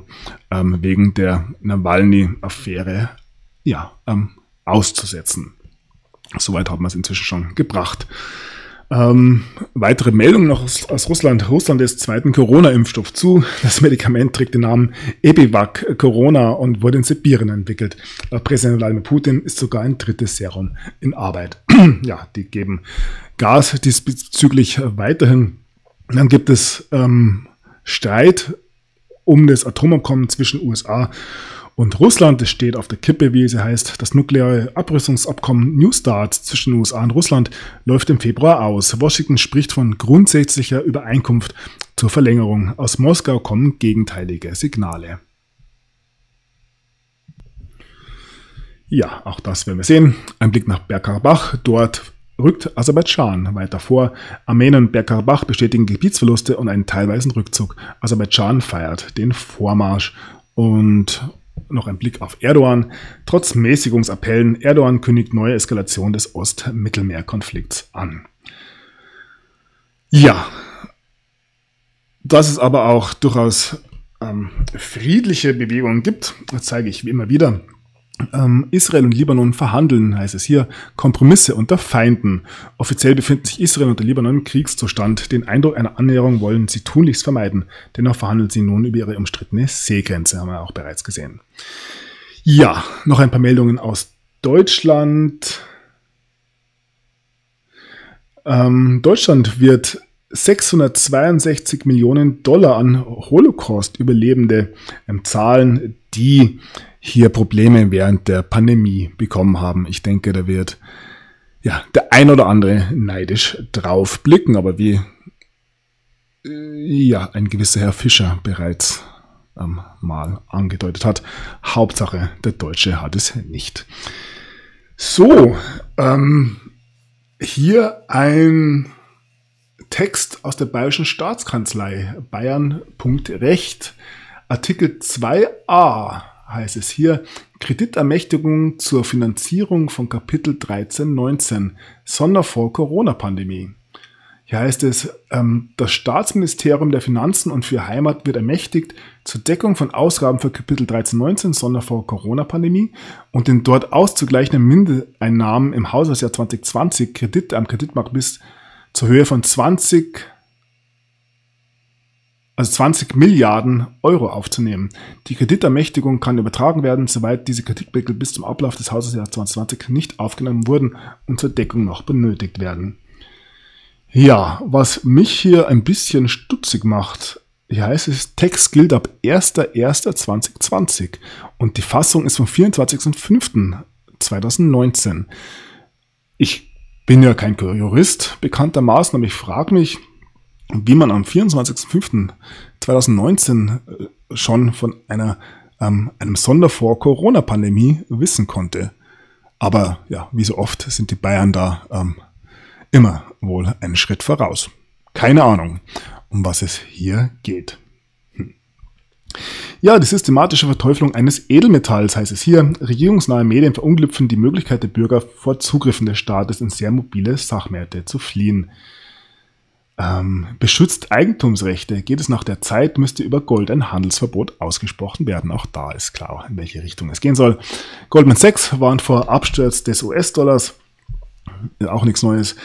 ähm, wegen der Nawalny-Affäre ja, ähm, auszusetzen. Soweit haben wir es inzwischen schon gebracht. Ähm, weitere Meldungen noch aus, aus, Russland. Russland ist zweiten Corona-Impfstoff zu. Das Medikament trägt den Namen Ebivac Corona und wurde in Sibirien entwickelt. Laut Präsident Wladimir Putin ist sogar ein drittes Serum in Arbeit. [clears throat] ja, die geben Gas diesbezüglich weiterhin. Dann gibt es ähm, Streit um das Atomabkommen zwischen USA und Russland steht auf der Kippe, wie es heißt. Das nukleare Abrüstungsabkommen New Start zwischen USA und Russland läuft im Februar aus. Washington spricht von grundsätzlicher Übereinkunft zur Verlängerung. Aus Moskau kommen gegenteilige Signale. Ja, auch das werden wir sehen. Ein Blick nach Bergkarabach. Dort rückt Aserbaidschan weiter vor. Armenien und Bergkarabach bestätigen Gebietsverluste und einen teilweisen Rückzug. Aserbaidschan feiert den Vormarsch. Und noch ein Blick auf Erdogan. Trotz Mäßigungsappellen, Erdogan kündigt neue Eskalation des Ost-Mittelmeer-Konflikts an. Ja, dass es aber auch durchaus ähm, friedliche Bewegungen gibt, zeige ich wie immer wieder. Ähm, Israel und Libanon verhandeln, heißt es hier, Kompromisse unter Feinden. Offiziell befinden sich Israel und der Libanon im Kriegszustand. Den Eindruck einer Annäherung wollen sie tunlichst vermeiden. Dennoch verhandeln sie nun über ihre umstrittene Seegrenze, haben wir auch bereits gesehen. Ja, noch ein paar Meldungen aus Deutschland. Ähm, Deutschland wird 662 Millionen Dollar an Holocaust-Überlebende ähm, zahlen, die hier Probleme während der Pandemie bekommen haben. Ich denke, da wird ja der ein oder andere neidisch drauf blicken, aber wie äh, ja ein gewisser Herr Fischer bereits ähm, mal angedeutet hat, Hauptsache der Deutsche hat es nicht. So, ähm, hier ein Text aus der Bayerischen Staatskanzlei, Bayern.recht, Artikel 2a heißt es hier, Kreditermächtigung zur Finanzierung von Kapitel 1319, Sonderfonds Corona-Pandemie. Hier heißt es, ähm, das Staatsministerium der Finanzen und für Heimat wird ermächtigt, zur Deckung von Ausgaben für Kapitel 1319 Sonderfonds Corona-Pandemie und den dort auszugleichenden Mindereinnahmen im Haushaltsjahr 2020 Kredite am Kreditmarkt bis zur Höhe von 20 also 20 Milliarden Euro aufzunehmen. Die Kreditermächtigung kann übertragen werden, soweit diese Kreditmittel bis zum Ablauf des Haushaltsjahres 2020 nicht aufgenommen wurden und zur Deckung noch benötigt werden. Ja, was mich hier ein bisschen stutzig macht, hier heißt es, Text gilt ab 1.1.2020 und die Fassung ist vom 24.05.2019. Ich bin ja kein Jurist bekanntermaßen, aber ich frage mich, wie man am 24.05.2019 äh, schon von einer, ähm, einem Sondervor Corona-Pandemie wissen konnte. Aber ja, wie so oft sind die Bayern da ähm, immer wohl einen Schritt voraus. Keine Ahnung, um was es hier geht. Hm. Ja, die systematische Verteufelung eines Edelmetalls heißt es hier. Regierungsnahe Medien verunglüpfen die Möglichkeit der Bürger vor Zugriffen des Staates in sehr mobile Sachmärkte zu fliehen. Ähm, beschützt Eigentumsrechte. Geht es nach der Zeit, müsste über Gold ein Handelsverbot ausgesprochen werden. Auch da ist klar, in welche Richtung es gehen soll. Goldman Sachs warnt vor Absturz des US-Dollars. Auch nichts Neues.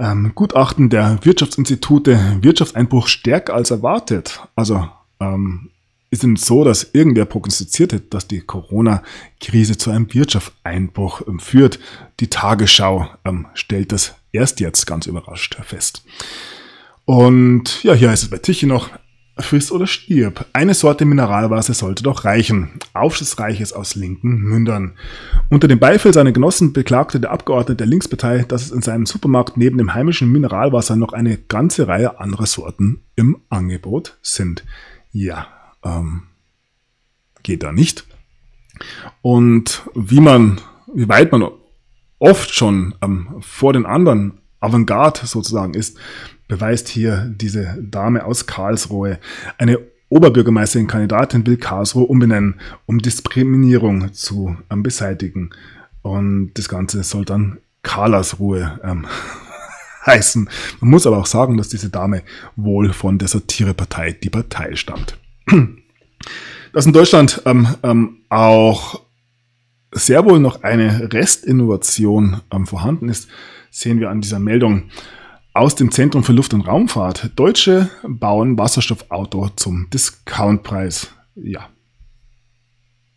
Ähm, Gutachten der Wirtschaftsinstitute, Wirtschaftseinbruch stärker als erwartet. Also ähm, ist es so, dass irgendwer prognostiziert hat, dass die Corona-Krise zu einem Wirtschaftseinbruch ähm, führt. Die Tagesschau ähm, stellt das erst jetzt ganz überrascht fest. Und ja, hier heißt es bei Tichy noch, friss oder stirb. Eine Sorte Mineralwasser sollte doch reichen. Aufschlussreiches aus linken Mündern. Unter dem Beifall seiner Genossen beklagte der Abgeordnete der Linkspartei, dass es in seinem Supermarkt neben dem heimischen Mineralwasser noch eine ganze Reihe anderer Sorten im Angebot sind. Ja, ähm, geht da nicht. Und wie man, wie weit man oft schon ähm, vor den anderen Avantgarde sozusagen ist, beweist hier diese Dame aus Karlsruhe. Eine Oberbürgermeisterin Kandidatin will Karlsruhe umbenennen, um Diskriminierung zu ähm, beseitigen. Und das Ganze soll dann Karlsruhe ähm, [laughs] heißen. Man muss aber auch sagen, dass diese Dame wohl von der Satirepartei Die Partei stammt. [clears throat] Dass in Deutschland ähm, ähm, auch sehr wohl noch eine Restinnovation ähm, vorhanden ist, sehen wir an dieser Meldung aus dem Zentrum für Luft- und Raumfahrt. Deutsche bauen Wasserstoffauto zum Discountpreis. Ja.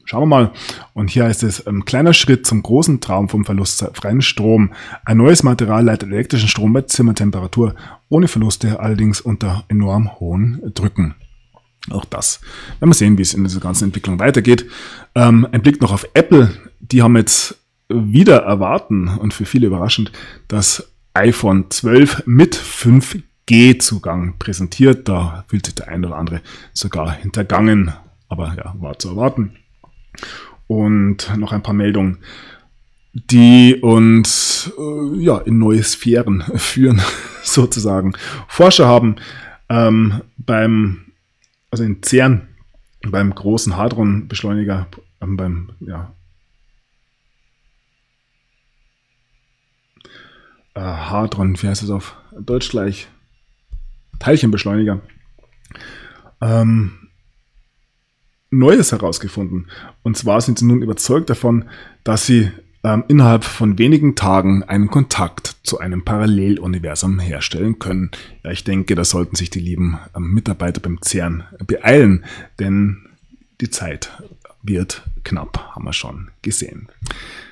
Schauen wir mal. Und hier heißt es, ein ähm, kleiner Schritt zum großen Traum vom verlustfreien Strom. Ein neues Material leitet elektrischen Strom bei Zimmertemperatur, ohne Verluste, allerdings unter enorm hohen Drücken. Auch das. Wenn wir sehen, wie es in dieser ganzen Entwicklung weitergeht. Ähm, ein Blick noch auf Apple. Die haben jetzt wieder erwarten und für viele überraschend das iPhone 12 mit 5G-Zugang präsentiert. Da fühlt sich der ein oder andere sogar hintergangen. Aber ja, war zu erwarten. Und noch ein paar Meldungen, die uns äh, ja, in neue Sphären [laughs] führen, [laughs] sozusagen. Forscher haben ähm, beim also in CERN, beim großen Hadron-Beschleuniger, ähm, beim, ja, äh, Hadron, wie heißt es auf Deutsch gleich? Teilchenbeschleuniger. Ähm, Neues herausgefunden. Und zwar sind sie nun überzeugt davon, dass sie ähm, innerhalb von wenigen Tagen einen Kontakt zu einem Paralleluniversum herstellen können. Ja, ich denke, da sollten sich die lieben ähm, Mitarbeiter beim CERN beeilen, denn die Zeit wird knapp, haben wir schon gesehen.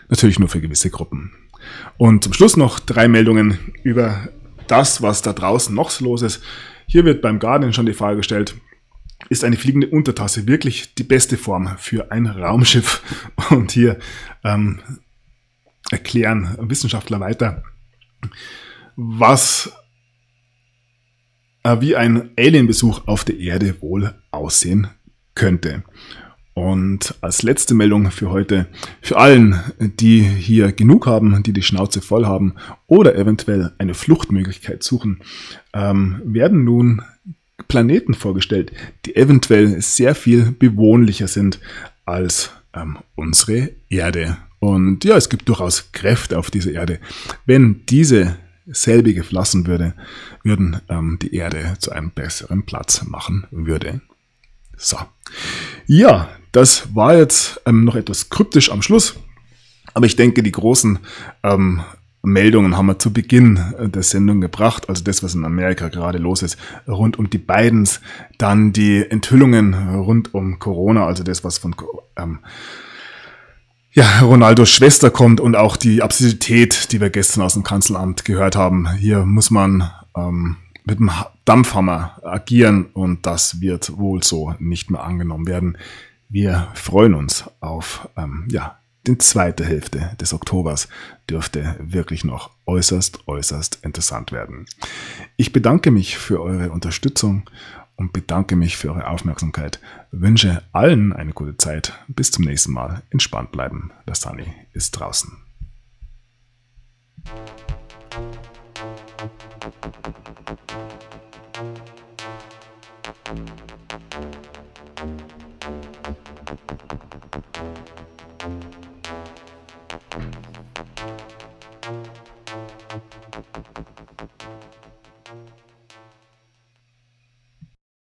Natürlich nur für gewisse Gruppen. Und zum Schluss noch drei Meldungen über das, was da draußen noch so los ist. Hier wird beim Guardian schon die Frage gestellt, ist eine fliegende Untertasse wirklich die beste Form für ein Raumschiff? [laughs] Und hier ähm, erklären Wissenschaftler weiter, was äh, wie ein Alienbesuch auf der Erde wohl aussehen könnte. Und als letzte Meldung für heute, für allen, die hier genug haben, die die Schnauze voll haben oder eventuell eine Fluchtmöglichkeit suchen, ähm, werden nun Planeten vorgestellt, die eventuell sehr viel bewohnlicher sind als ähm, unsere Erde. Und ja, es gibt durchaus Kräfte auf dieser Erde. Wenn diese selbige verlassen würde, würden ähm, die Erde zu einem besseren Platz machen würde. So. Ja, das war jetzt ähm, noch etwas kryptisch am Schluss. Aber ich denke, die großen ähm, Meldungen haben wir zu Beginn äh, der Sendung gebracht. Also das, was in Amerika gerade los ist, rund um die Bidens. Dann die Enthüllungen rund um Corona, also das, was von ähm, ja, Ronaldos Schwester kommt und auch die Absurdität, die wir gestern aus dem Kanzleramt gehört haben. Hier muss man ähm, mit dem Dampfhammer agieren und das wird wohl so nicht mehr angenommen werden. Wir freuen uns auf ähm, ja, die zweite Hälfte des Oktobers dürfte wirklich noch äußerst, äußerst interessant werden. Ich bedanke mich für eure Unterstützung und bedanke mich für eure Aufmerksamkeit. Wünsche allen eine gute Zeit. Bis zum nächsten Mal. Entspannt bleiben. Der Sunny ist draußen.